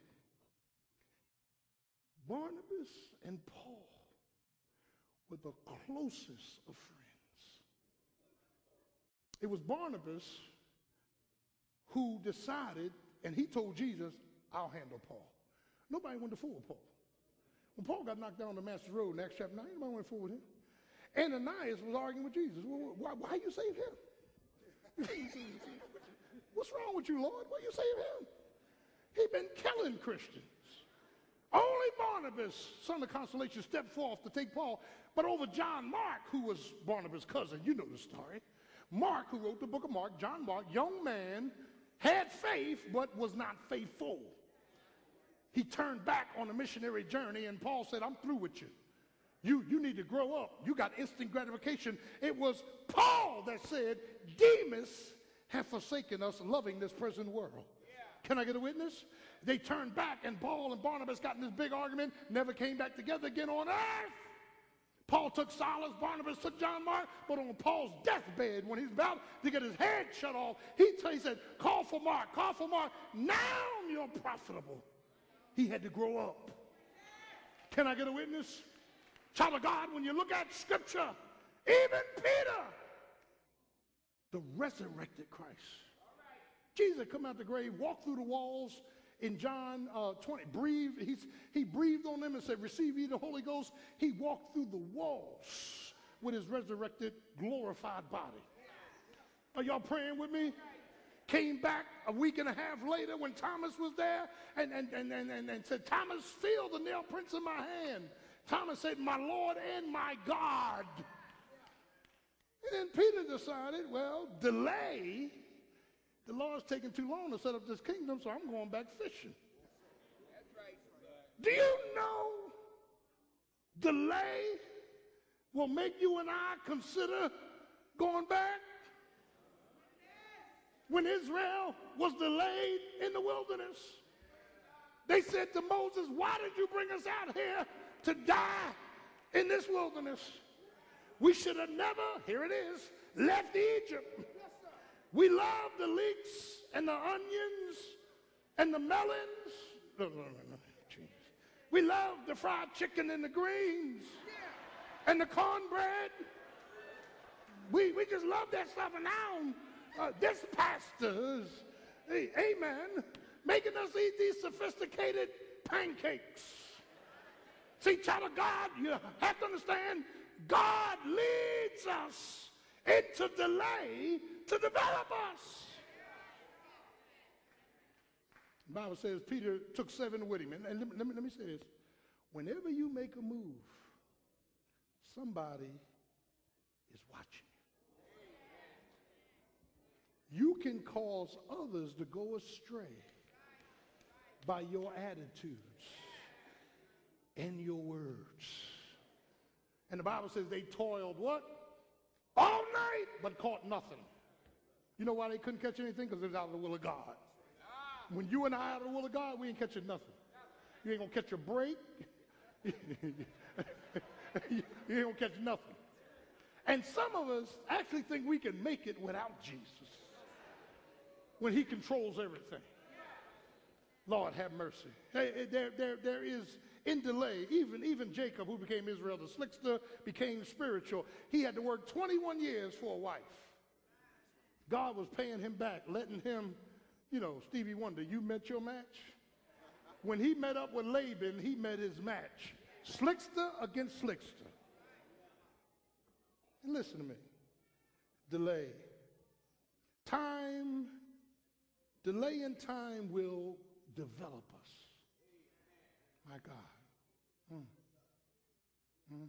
Barnabas and Paul were the closest of friends. It was Barnabas who decided, and he told Jesus, I'll handle Paul. Nobody went to fool Paul. When Paul got knocked down on the Damascus Road in Acts chapter 9, nobody went with him. Ananias was arguing with Jesus. Well, why, why you save him? What's wrong with you, Lord? Why you save him? He been killing Christians. Only Barnabas, son of consolation, stepped forth to take Paul. But over John Mark, who was Barnabas' cousin, you know the story. Mark, who wrote the book of Mark, John Mark, young man, had faith but was not faithful. He turned back on a missionary journey, and Paul said, I'm through with you. You, you need to grow up. You got instant gratification. It was Paul that said, Demas have forsaken us, loving this present world. Yeah. Can I get a witness? They turned back, and Paul and Barnabas got in this big argument, never came back together again on earth. Paul took Silas, Barnabas took John Mark, but on Paul's deathbed, when he's about to get his head shut off, he, he said, Call for Mark, call for Mark. Now you're profitable. He had to grow up. Can I get a witness? Child of God, when you look at Scripture, even Peter, the resurrected Christ. Jesus come out the grave, walked through the walls, in John uh, 20, breathed, he's, he breathed on them and said, Receive ye the Holy Ghost. He walked through the walls with his resurrected, glorified body. Are y'all praying with me? Came back a week and a half later when Thomas was there and, and, and, and, and, and said, Thomas, feel the nail prints in my hand. Thomas said, My Lord and my God. And then Peter decided, well, delay the Lord's taking too long to set up this kingdom, so I'm going back fishing. Do you know delay will make you and I consider going back? When Israel was delayed in the wilderness, they said to Moses, Why did you bring us out here to die in this wilderness? We should have never, here it is, left Egypt. We love the leeks and the onions and the melons. No, no, no. We love the fried chicken and the greens and the cornbread. We, we just love that stuff. And now uh, this pastor's, hey, amen, making us eat these sophisticated pancakes. See, child of God, you have to understand, God leads us into delay to develop us. The Bible says Peter took seven with him. And, and let, me, let, me, let me say this. Whenever you make a move, somebody is watching you. You can cause others to go astray by your attitudes and your words. And the Bible says they toiled what? All night, but caught nothing. You know why they couldn't catch anything? Because it was out of the will of God. When you and I are out of the will of God, we ain't catching nothing. You ain't gonna catch a break. <laughs> you ain't gonna catch nothing. And some of us actually think we can make it without Jesus when he controls everything. Lord have mercy. There, there, there is in delay, even, even Jacob, who became Israel, the slickster, became spiritual. He had to work 21 years for a wife. God was paying him back, letting him, you know, Stevie Wonder, you met your match? When he met up with Laban, he met his match. Slickster against slickster. And listen to me. Delay. Time, delay in time will develop us. My God. Mm. Mm.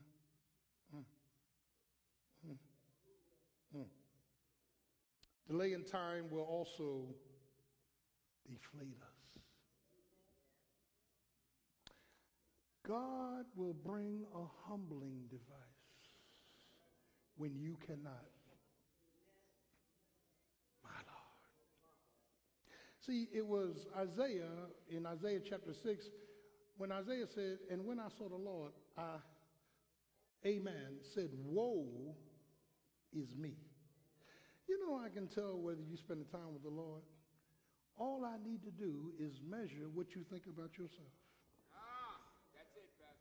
Delay in time will also deflate us. God will bring a humbling device when you cannot. My Lord. See, it was Isaiah in Isaiah chapter 6 when Isaiah said, And when I saw the Lord, I, amen, said, Woe is me. You know, I can tell whether you spend the time with the Lord. All I need to do is measure what you think about yourself. Ah, that's it. Pastor.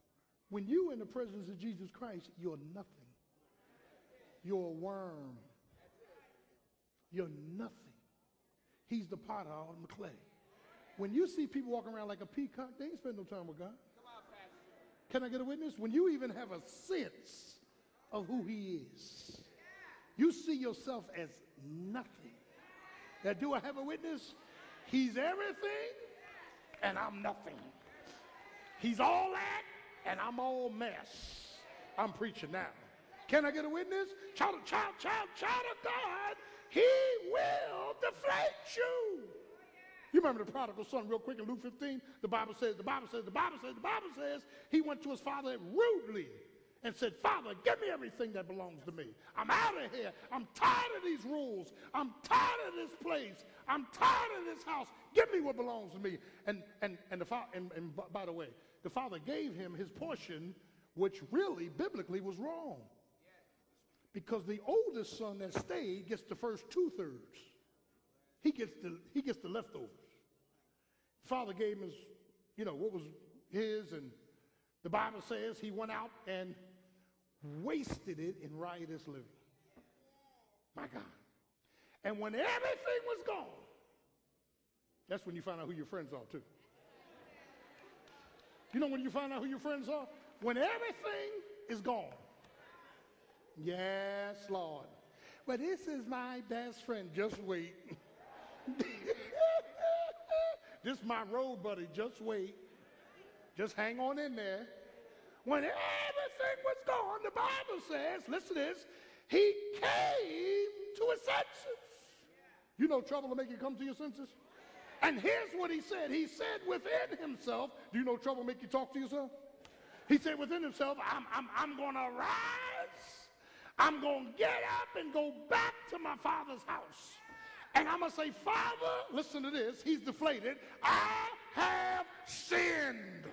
When you in the presence of Jesus Christ, you're nothing. You're a worm. You're nothing. He's the potter, I'm the clay. When you see people walking around like a peacock, they ain't spend no time with God. Can I get a witness? When you even have a sense of who he is, you see yourself as nothing. Now, do I have a witness? He's everything and I'm nothing. He's all that and I'm all mess. I'm preaching now. Can I get a witness? Child, child, child, child of God, he will deflate you. You remember the prodigal son, real quick in Luke 15? The Bible says, the Bible says, the Bible says, the Bible says, he went to his father rudely and said, Father, give me everything that belongs to me. I'm out of here. I'm tired of these rules. I'm tired of this place. I'm tired of this house. Give me what belongs to me. And, and, and, the fa- and, and by the way, the father gave him his portion, which really, biblically, was wrong. Because the oldest son that stayed gets the first two thirds. He gets the, he gets the leftovers. Father gave him his, you know, what was his, and the Bible says he went out and wasted it in riotous living. My God. And when everything was gone, that's when you find out who your friends are, too. You know when you find out who your friends are? When everything is gone. Yes, Lord. But this is my best friend. Just wait. <laughs> this my road buddy. Just wait. Just hang on in there. When everything was gone, the Bible says, listen to this, he came to his senses. You know trouble to make you come to your senses? And here's what he said. He said within himself, do you know trouble make you talk to yourself? He said within himself, I'm, I'm, I'm going to rise. I'm going to get up and go back to my father's house. And I'm going to say, Father, listen to this. He's deflated. I have sinned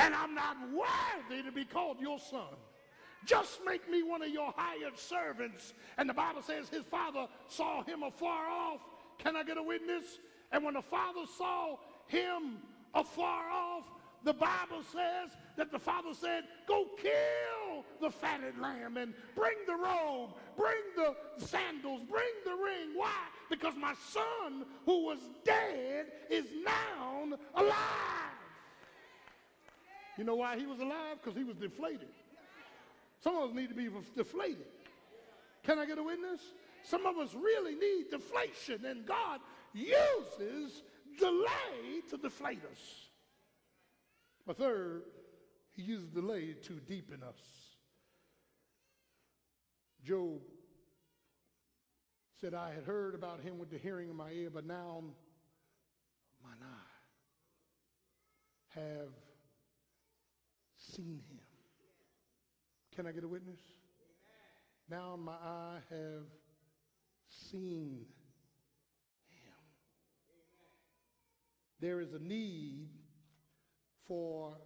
and I'm not worthy to be called your son. Just make me one of your hired servants. And the Bible says his father saw him afar off. Can I get a witness? And when the father saw him afar off, the Bible says that the father said, Go kill the fatted lamb and bring the robe, bring the sandals, bring the ring. Why? Because my son who was dead is now alive. You know why he was alive? Because he was deflated. Some of us need to be deflated. Can I get a witness? Some of us really need deflation, and God uses delay to deflate us. But third, he uses delay to deepen us. Job said, I had heard about him with the hearing of my ear, but now mine eye have seen him. Can I get a witness? Now my eye have seen him. There is a need for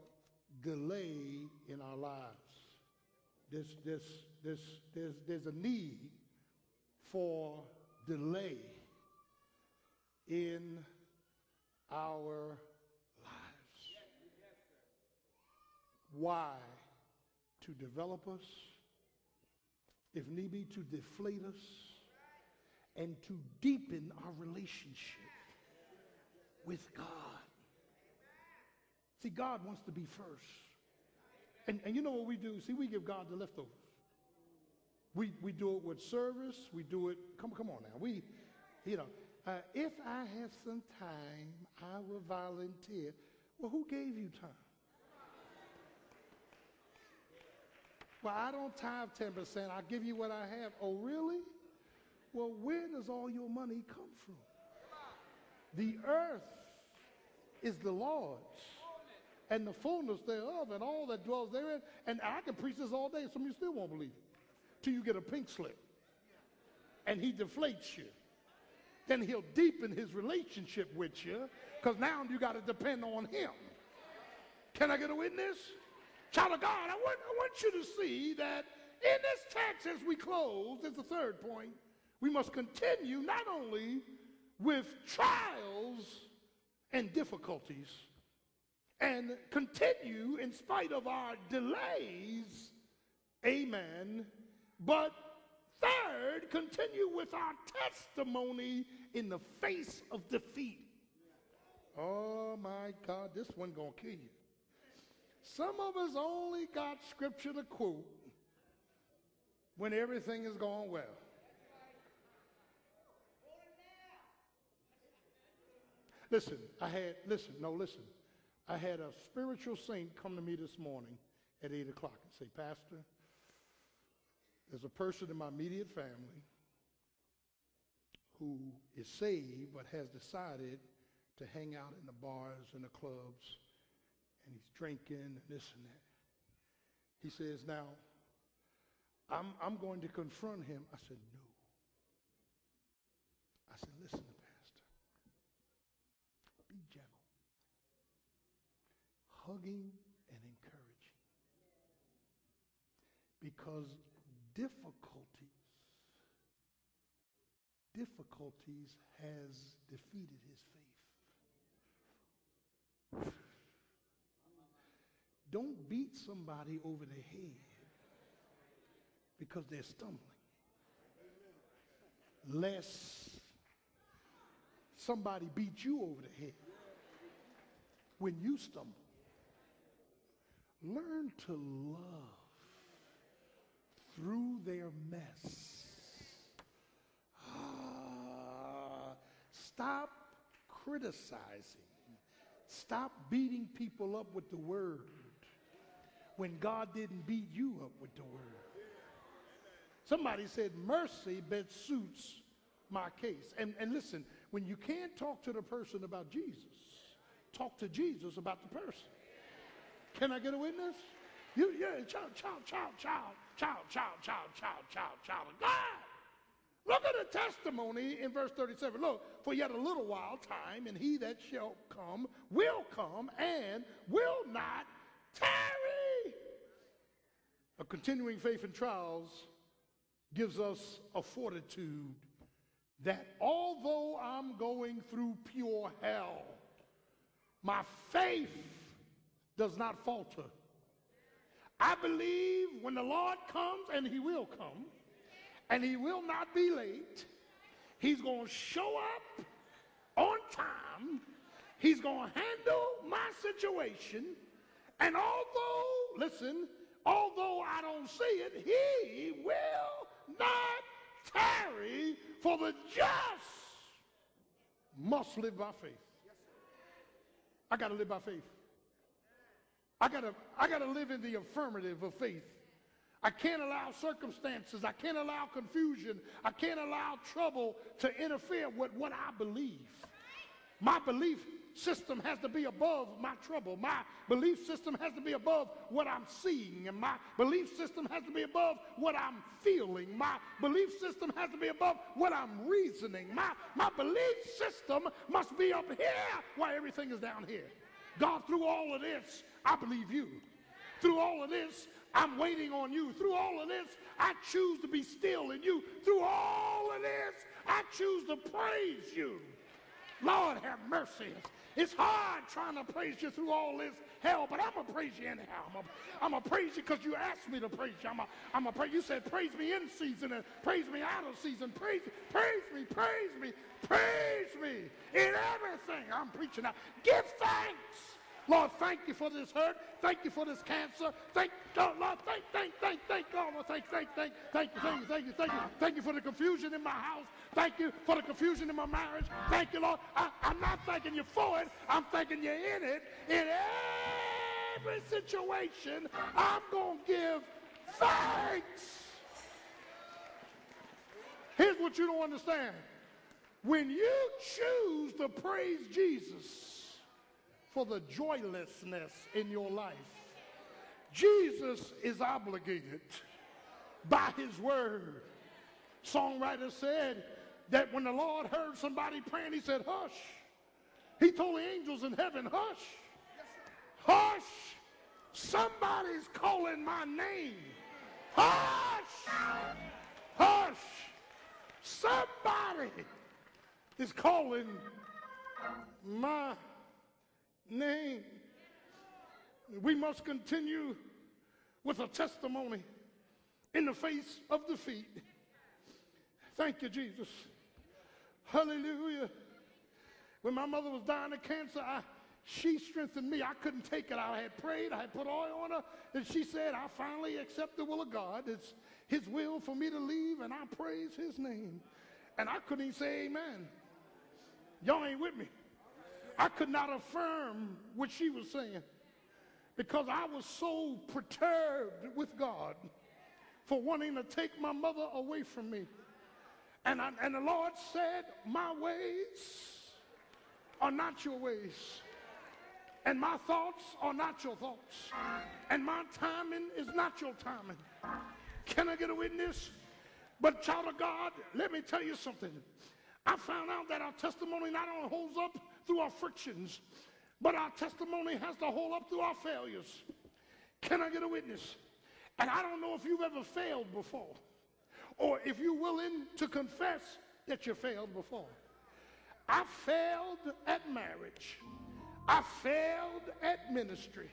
delay in our lives. This, this, this, there's, there's a need for delay in our lives. Why? To develop us, if need be, to deflate us, and to deepen our relationship with God. See, God wants to be first. And, and you know what we do? See, we give God the leftovers. We, we do it with service. We do it, come, come on now. We, you know, uh, if I have some time, I will volunteer. Well, who gave you time? Well, I don't tithe 10%. I'll give you what I have. Oh, really? Well, where does all your money come from? The earth is the Lord's and the fullness thereof and all that dwells therein. And I can preach this all day. Some of you still won't believe it. Till you get a pink slip. And he deflates you. Then he'll deepen his relationship with you because now you got to depend on him. Can I get a witness? Child of God, I want, I want you to see that in this text as we close, as the third point, we must continue not only with trials and difficulties, and continue in spite of our delays. Amen. But third, continue with our testimony in the face of defeat. Oh my God, this one gonna kill you. Some of us only got scripture to quote when everything is going well. Listen, I had, listen, no, listen. I had a spiritual saint come to me this morning at 8 o'clock and say, Pastor, there's a person in my immediate family who is saved but has decided to hang out in the bars and the clubs and he's drinking and this and that. He says, Now, I'm, I'm going to confront him. I said, No. I said, Listen, Pastor. Be gentle, hugging and encouraging. Because difficulties, difficulties has defeated his faith. Don't beat somebody over the head because they're stumbling. Lest somebody beat you over the head when you stumble. Learn to love through their mess. Ah, stop criticizing. Stop beating people up with the word when God didn't beat you up with the word. Somebody said mercy best suits my case. And, and listen, when you can't talk to the person about Jesus, talk to Jesus about the person. Can I get a witness? You, yeah, child, child, child, child, child, child, child, child, child, child of God. Look at the testimony in verse 37. Look, for yet a little while time, and he that shall come will come and will not tarry. A continuing faith in trials gives us a fortitude that although I'm going through pure hell, my faith does not falter. I believe when the Lord comes, and he will come, and he will not be late, he's going to show up on time. He's going to handle my situation. And although, listen, although I don't see it, he will not tarry, for the just must live by faith. I got to live by faith. I got to I got to live in the affirmative of faith. I can't allow circumstances, I can't allow confusion, I can't allow trouble to interfere with what I believe. My belief system has to be above my trouble. My belief system has to be above what I'm seeing. And my belief system has to be above what I'm feeling. My belief system has to be above what I'm reasoning. My, my belief system must be up here while everything is down here. God, through all of this, I believe you. Through all of this, I'm waiting on you. Through all of this, I choose to be still in you. Through all of this, I choose to praise you. Lord, have mercy. It's hard trying to praise you through all this hell, but I'm going to praise you anyhow. I'm going to praise you because you asked me to praise you. I'm going to praise you. said praise me in season and praise me out of season. Praise, praise me, praise me, praise me in everything I'm preaching now. Give thanks. Lord, thank you for this hurt. Thank you for this cancer. Thank God, Lord, thank, thank, thank, thank God. Lord, thank, thank, thank, thank you, thank you, thank you, thank you. Thank you for the confusion in my house. Thank you for the confusion in my marriage. Thank you, Lord. I, I'm not thanking you for it. I'm thanking you in it. In every situation, I'm going to give thanks. Here's what you don't understand. When you choose to praise Jesus, for the joylessness in your life. Jesus is obligated by his word. Songwriter said that when the Lord heard somebody praying, he said, Hush. He told the angels in heaven, Hush. Hush. Somebody's calling my name. Hush. Hush. Somebody is calling my name. We must continue with a testimony in the face of defeat. Thank you, Jesus. Hallelujah. When my mother was dying of cancer, I, she strengthened me. I couldn't take it. I had prayed, I had put oil on her, and she said, I finally accept the will of God. It's His will for me to leave, and I praise His name. And I couldn't even say amen. Y'all ain't with me. I could not affirm what she was saying because I was so perturbed with God for wanting to take my mother away from me. And, I, and the Lord said, My ways are not your ways. And my thoughts are not your thoughts. And my timing is not your timing. Can I get a witness? But, child of God, let me tell you something. I found out that our testimony not only holds up through our frictions, but our testimony has to hold up through our failures. Can I get a witness? And I don't know if you've ever failed before, or if you're willing to confess that you failed before. I failed at marriage. I failed at ministry.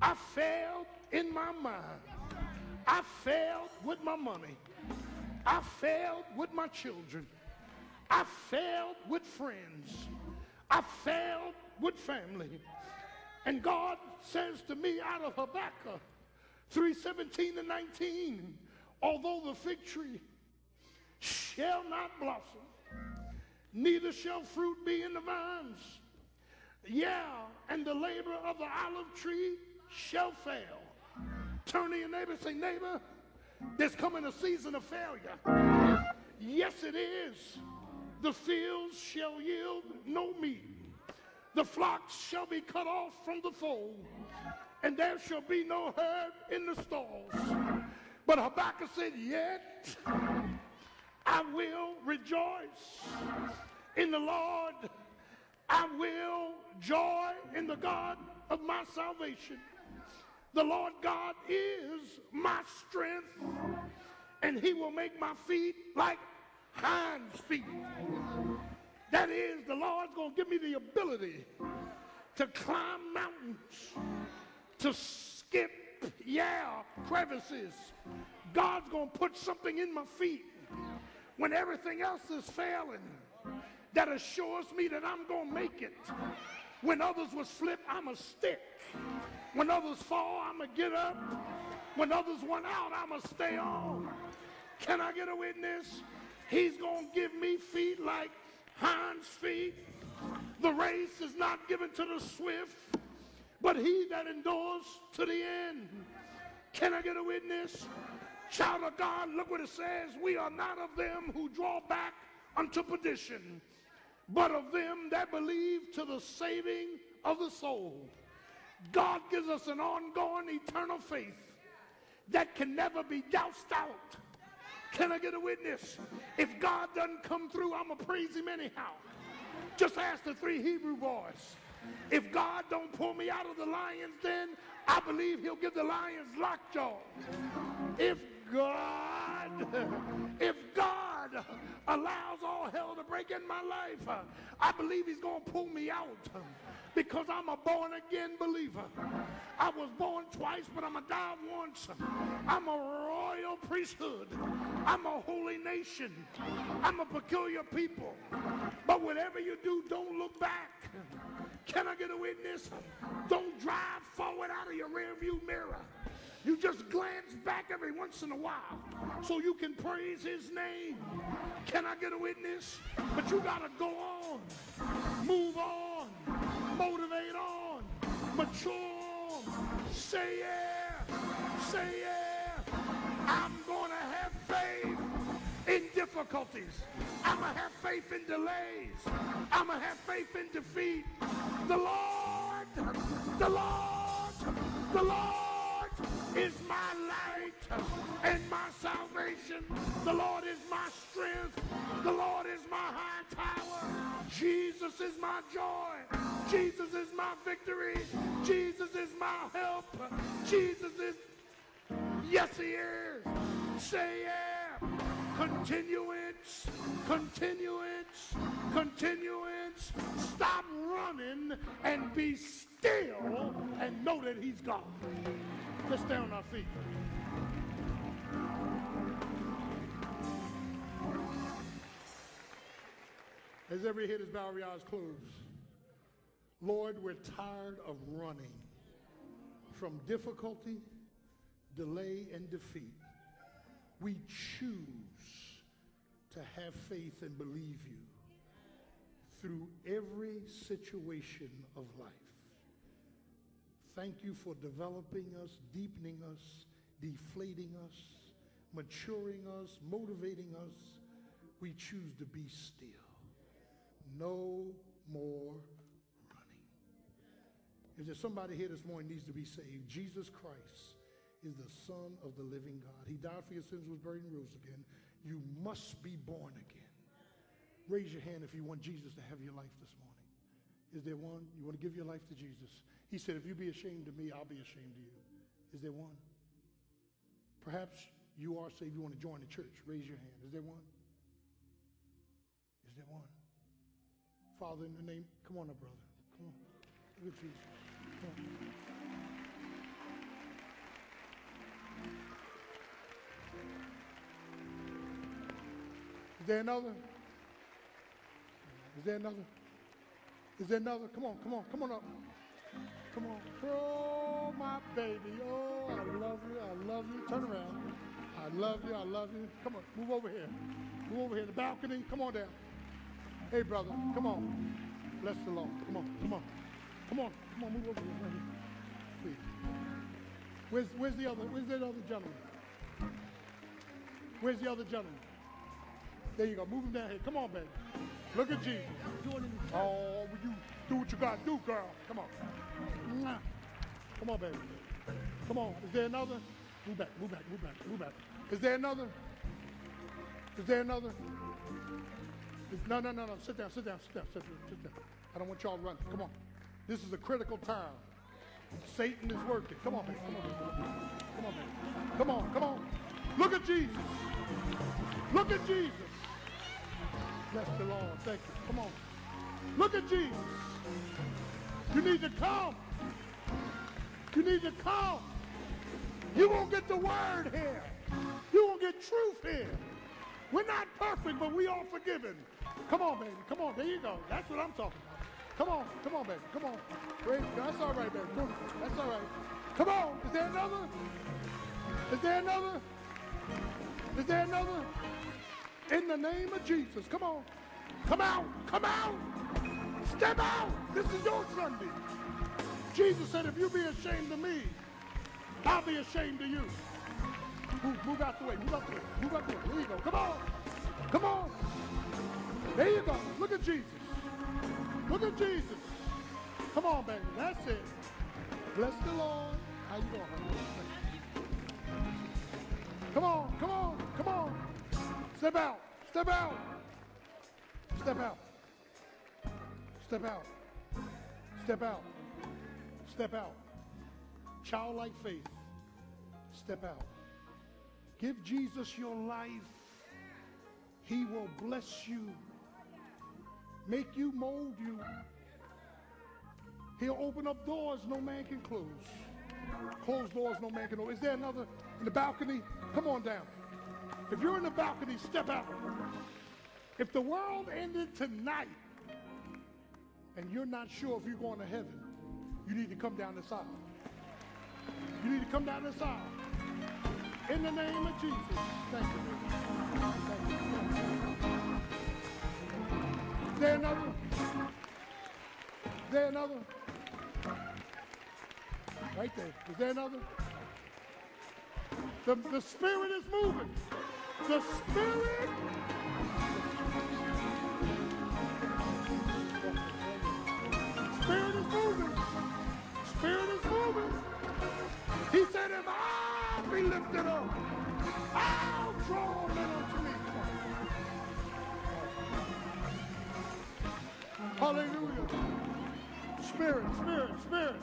I failed in my mind. I failed with my money. I failed with my children. I failed with friends. I failed with family. And God says to me out of Habakkuk 3:17 and 19, although the fig tree shall not blossom, neither shall fruit be in the vines. Yeah, and the labor of the olive tree shall fail. Turn to your neighbor say, neighbor, there's coming a season of failure. Yes, it is. The fields shall yield no meat. The flocks shall be cut off from the fold, and there shall be no herd in the stalls. But Habakkuk said, Yet I will rejoice in the Lord. I will joy in the God of my salvation. The Lord God is my strength, and he will make my feet like hinds feet. That is, the Lord's going to give me the ability to climb mountains, to skip, yeah, crevices. God's going to put something in my feet when everything else is failing that assures me that I'm going to make it. When others will slip, I'm a stick. When others fall, I'm to get up. When others want out, I'm to stay on. Can I get a witness? He's going to give me feet like hinds feet. The race is not given to the swift, but he that endures to the end. Can I get a witness? Child of God, look what it says. We are not of them who draw back unto perdition, but of them that believe to the saving of the soul. God gives us an ongoing eternal faith that can never be doused out. Can I get a witness? If God doesn't come through, I'm going to praise him anyhow. Just ask the three Hebrew boys. If God don't pull me out of the lion's den, I believe he'll give the lions lockjaw. If God, <laughs> if God allows all hell to break in my life, I believe he's going to pull me out because I'm a born again believer. I was born twice, but I'm a die once. I'm a royal priesthood. I'm a holy nation. I'm a peculiar people. But whatever you do, don't look back. Can I get a witness? Don't drive forward out of your rearview mirror. You just glance back every once in a while so you can praise his name. Can I get a witness? But you got to go on, move on, motivate on, mature on. Say yeah, say yeah. I'm going to have faith in difficulties. I'm going to have faith in delays. I'm going to have faith in defeat. The Lord, the Lord, the Lord is my light and my salvation. The Lord is my strength. The Lord is my high tower. Jesus is my joy. Jesus is my victory. Jesus is my help. Jesus is, yes, he is. Say yeah. Continuance, continuance, continuance. Stop running and be still still and know that he's God. Let's stay on our feet. As every head is bowed, every eyes closed. Lord, we're tired of running from difficulty, delay, and defeat. We choose to have faith and believe you through every situation of life. Thank you for developing us, deepening us, deflating us, maturing us, motivating us. We choose to be still. No more running. Is there somebody here this morning needs to be saved? Jesus Christ is the Son of the living God. He died for your sins, was buried, and rose again. You must be born again. Raise your hand if you want Jesus to have your life this morning. Is there one? You want to give your life to Jesus? He said, if you be ashamed of me, I'll be ashamed of you. Is there one? Perhaps you are saved. You want to join the church. Raise your hand. Is there one? Is there one? Father, in the name, come on up, brother. Come on. Look at Jesus. Come on. Is there another? Is there another? Is there another? Come on, come on, come on up. Come on. Oh, my baby. Oh, I love you. I love you. Turn around. I love you. I love you. Come on, move over here. Move over here. The balcony. Come on down. Hey, brother, come on. Bless the Lord. Come on, come on. Come on, come on, move over here. Right here. Please. Where's, where's the other, where's that other gentleman? Where's the other gentleman? There you go. Move him down here. Come on, baby. Look at Jesus. Oh, you do what you got to do, girl. Come on. Come on, baby. Come on. Is there another? Move back, move back, move back, move back. Is there another? Is there another? No, no, no, no. Sit down, sit down, sit down, sit down, sit down. I don't want y'all running. Come on. This is a critical time. Satan is working. Come on, baby. Come on, baby. Come on, baby. Come on, come on. Look at Jesus. Look at Jesus. Bless the Lord. Thank you. Come on. Look at Jesus. You need to come. You need to come. You won't get the word here. You won't get truth here. We're not perfect, but we are forgiven. Come on, baby. Come on. There you go. That's what I'm talking about. Come on. Come on, baby. Come on. That's all right, baby. That's all right. Come on. Is there another? Is there another? Is there another? In the name of Jesus. Come on. Come out. Come out. Step out. This is your Sunday. Jesus said, if you be ashamed of me, I'll be ashamed of you. Move, move out the way. Move out the way. Move out the way. There you go. Come on. Come on. There you go. Look at Jesus. Look at Jesus. Come on, baby. That's it. Bless the Lord. How you doing? Come on. Come on. Come on. Step out. Step out. Step out. Step out. Step out. Step out. Childlike faith. Step out. Give Jesus your life. He will bless you, make you, mold you. He'll open up doors no man can close. Close doors no man can open. Is there another in the balcony? Come on down. If you're in the balcony, step out. If the world ended tonight and you're not sure if you're going to heaven, you need to come down this aisle. You need to come down this aisle. In the name of Jesus. Thank you, Thank you. Is there another? Is there another? Right there. Is there another? The, the Spirit is moving. The Spirit. Spirit is moving. Spirit is moving. He said, if I be lifted up, I'll draw men unto me. Hallelujah. Spirit, spirit, spirit,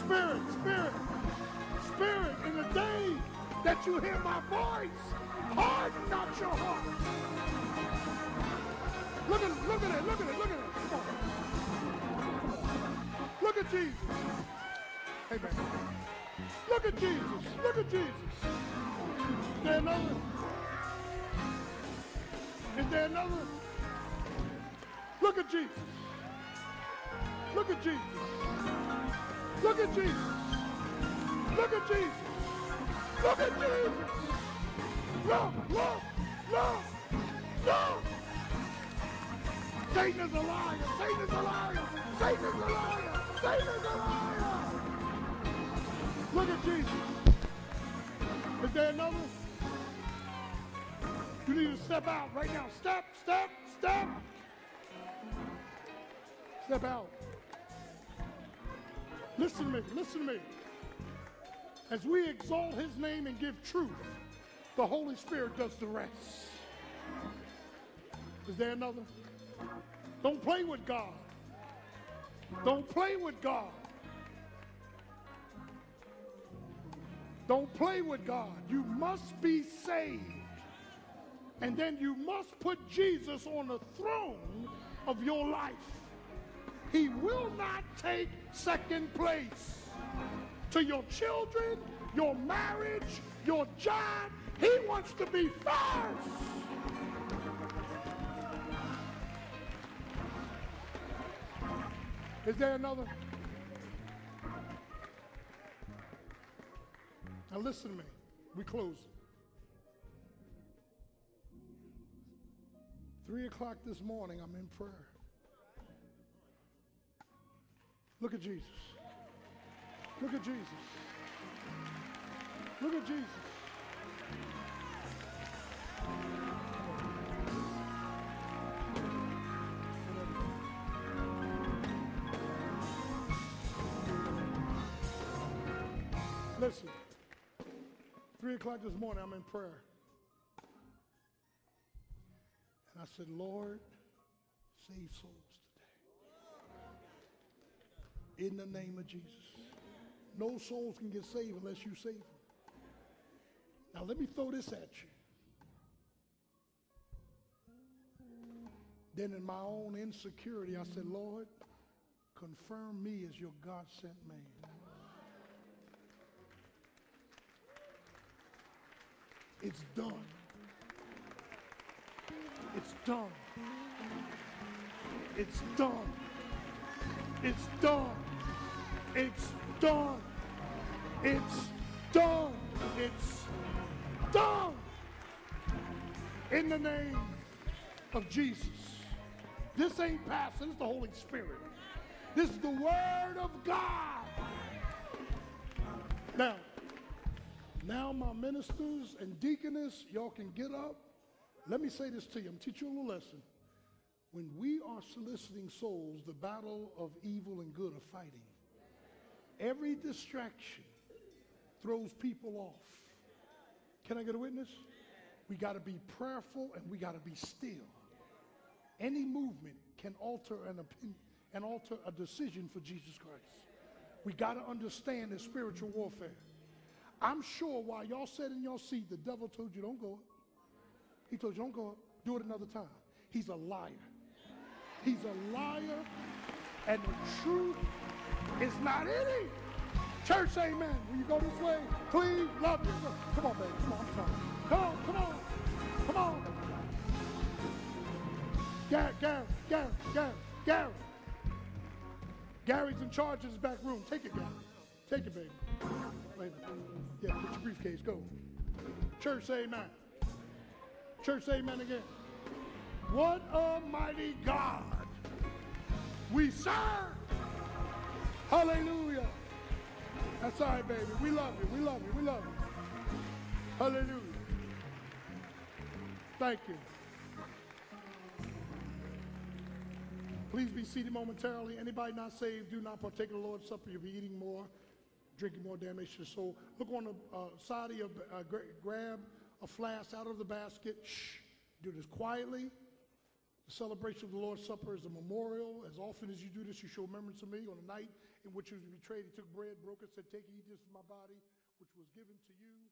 spirit, spirit, spirit. In the day that you hear my voice, harden not your heart. Look at look at it, look at it, look at it. Come on. Look at Jesus. Amen. Look at Jesus. Look at Jesus. Is there another? Is there another? Look at Jesus. Look at Jesus. Look at Jesus. Look at Jesus. Look at Jesus. Look, look, look, look. Satan is a liar. Satan is a liar. Satan is a liar. Satan is a liar. Look at Jesus. Is there another? You need to step out right now. Step, step, step. Step out. Listen to me. Listen to me. As we exalt his name and give truth, the Holy Spirit does the rest. Is there another? Don't play with God. Don't play with God. Don't play with God. You must be saved. And then you must put Jesus on the throne of your life. He will not take second place to your children, your marriage, your job. He wants to be first. Is there another? Now listen to me. We close. Three o'clock this morning, I'm in prayer. Look at Jesus. Look at Jesus. Look at Jesus. Listen, three o'clock this morning, I'm in prayer. And I said, Lord, save souls today. In the name of Jesus. No souls can get saved unless you save them. Now, let me throw this at you. Then, in my own insecurity, I said, Lord, confirm me as your God sent man. It's done. It's done. It's done. It's done. It's done. It's done. It's done. In the name of Jesus. This ain't passing, it's the Holy Spirit. This is the Word of God. Now, now my ministers and deaconess, y'all can get up. Let me say this to you. I'm teaching you a little lesson. When we are soliciting souls, the battle of evil and good are fighting. Every distraction throws people off. Can I get a witness? We got to be prayerful and we got to be still. Any movement can alter an opinion and alter a decision for Jesus Christ. We got to understand the spiritual warfare. I'm sure while y'all sat in your seat, the devil told you don't go. He told you don't go. Do it another time. He's a liar. He's a liar, and the truth is not in him. Church, amen. Will you go this way? Please, love you. Come on, baby. Come on, I'm sorry. Come on, come on. Gary, Gary, Gary, Gary, Gary. Gary's in charge of his back room. Take it, Gary. Take it, baby. Wait. Yeah, put your briefcase. Go. Church, say amen. Church, say amen again. What a mighty God we serve. Hallelujah. That's all right, baby. We love you. We love you. We love you. Hallelujah. Thank you. Please be seated momentarily. Anybody not saved, do not partake of the Lord's Supper. You'll be eating more, drinking more damage to your soul. Look on the uh, side of your, uh, grab a flask out of the basket. Shh. Do this quietly. The celebration of the Lord's Supper is a memorial. As often as you do this, you show remembrance of me on the night in which he was betrayed. He took bread, broke it, said, Take, eat this of my body, which was given to you.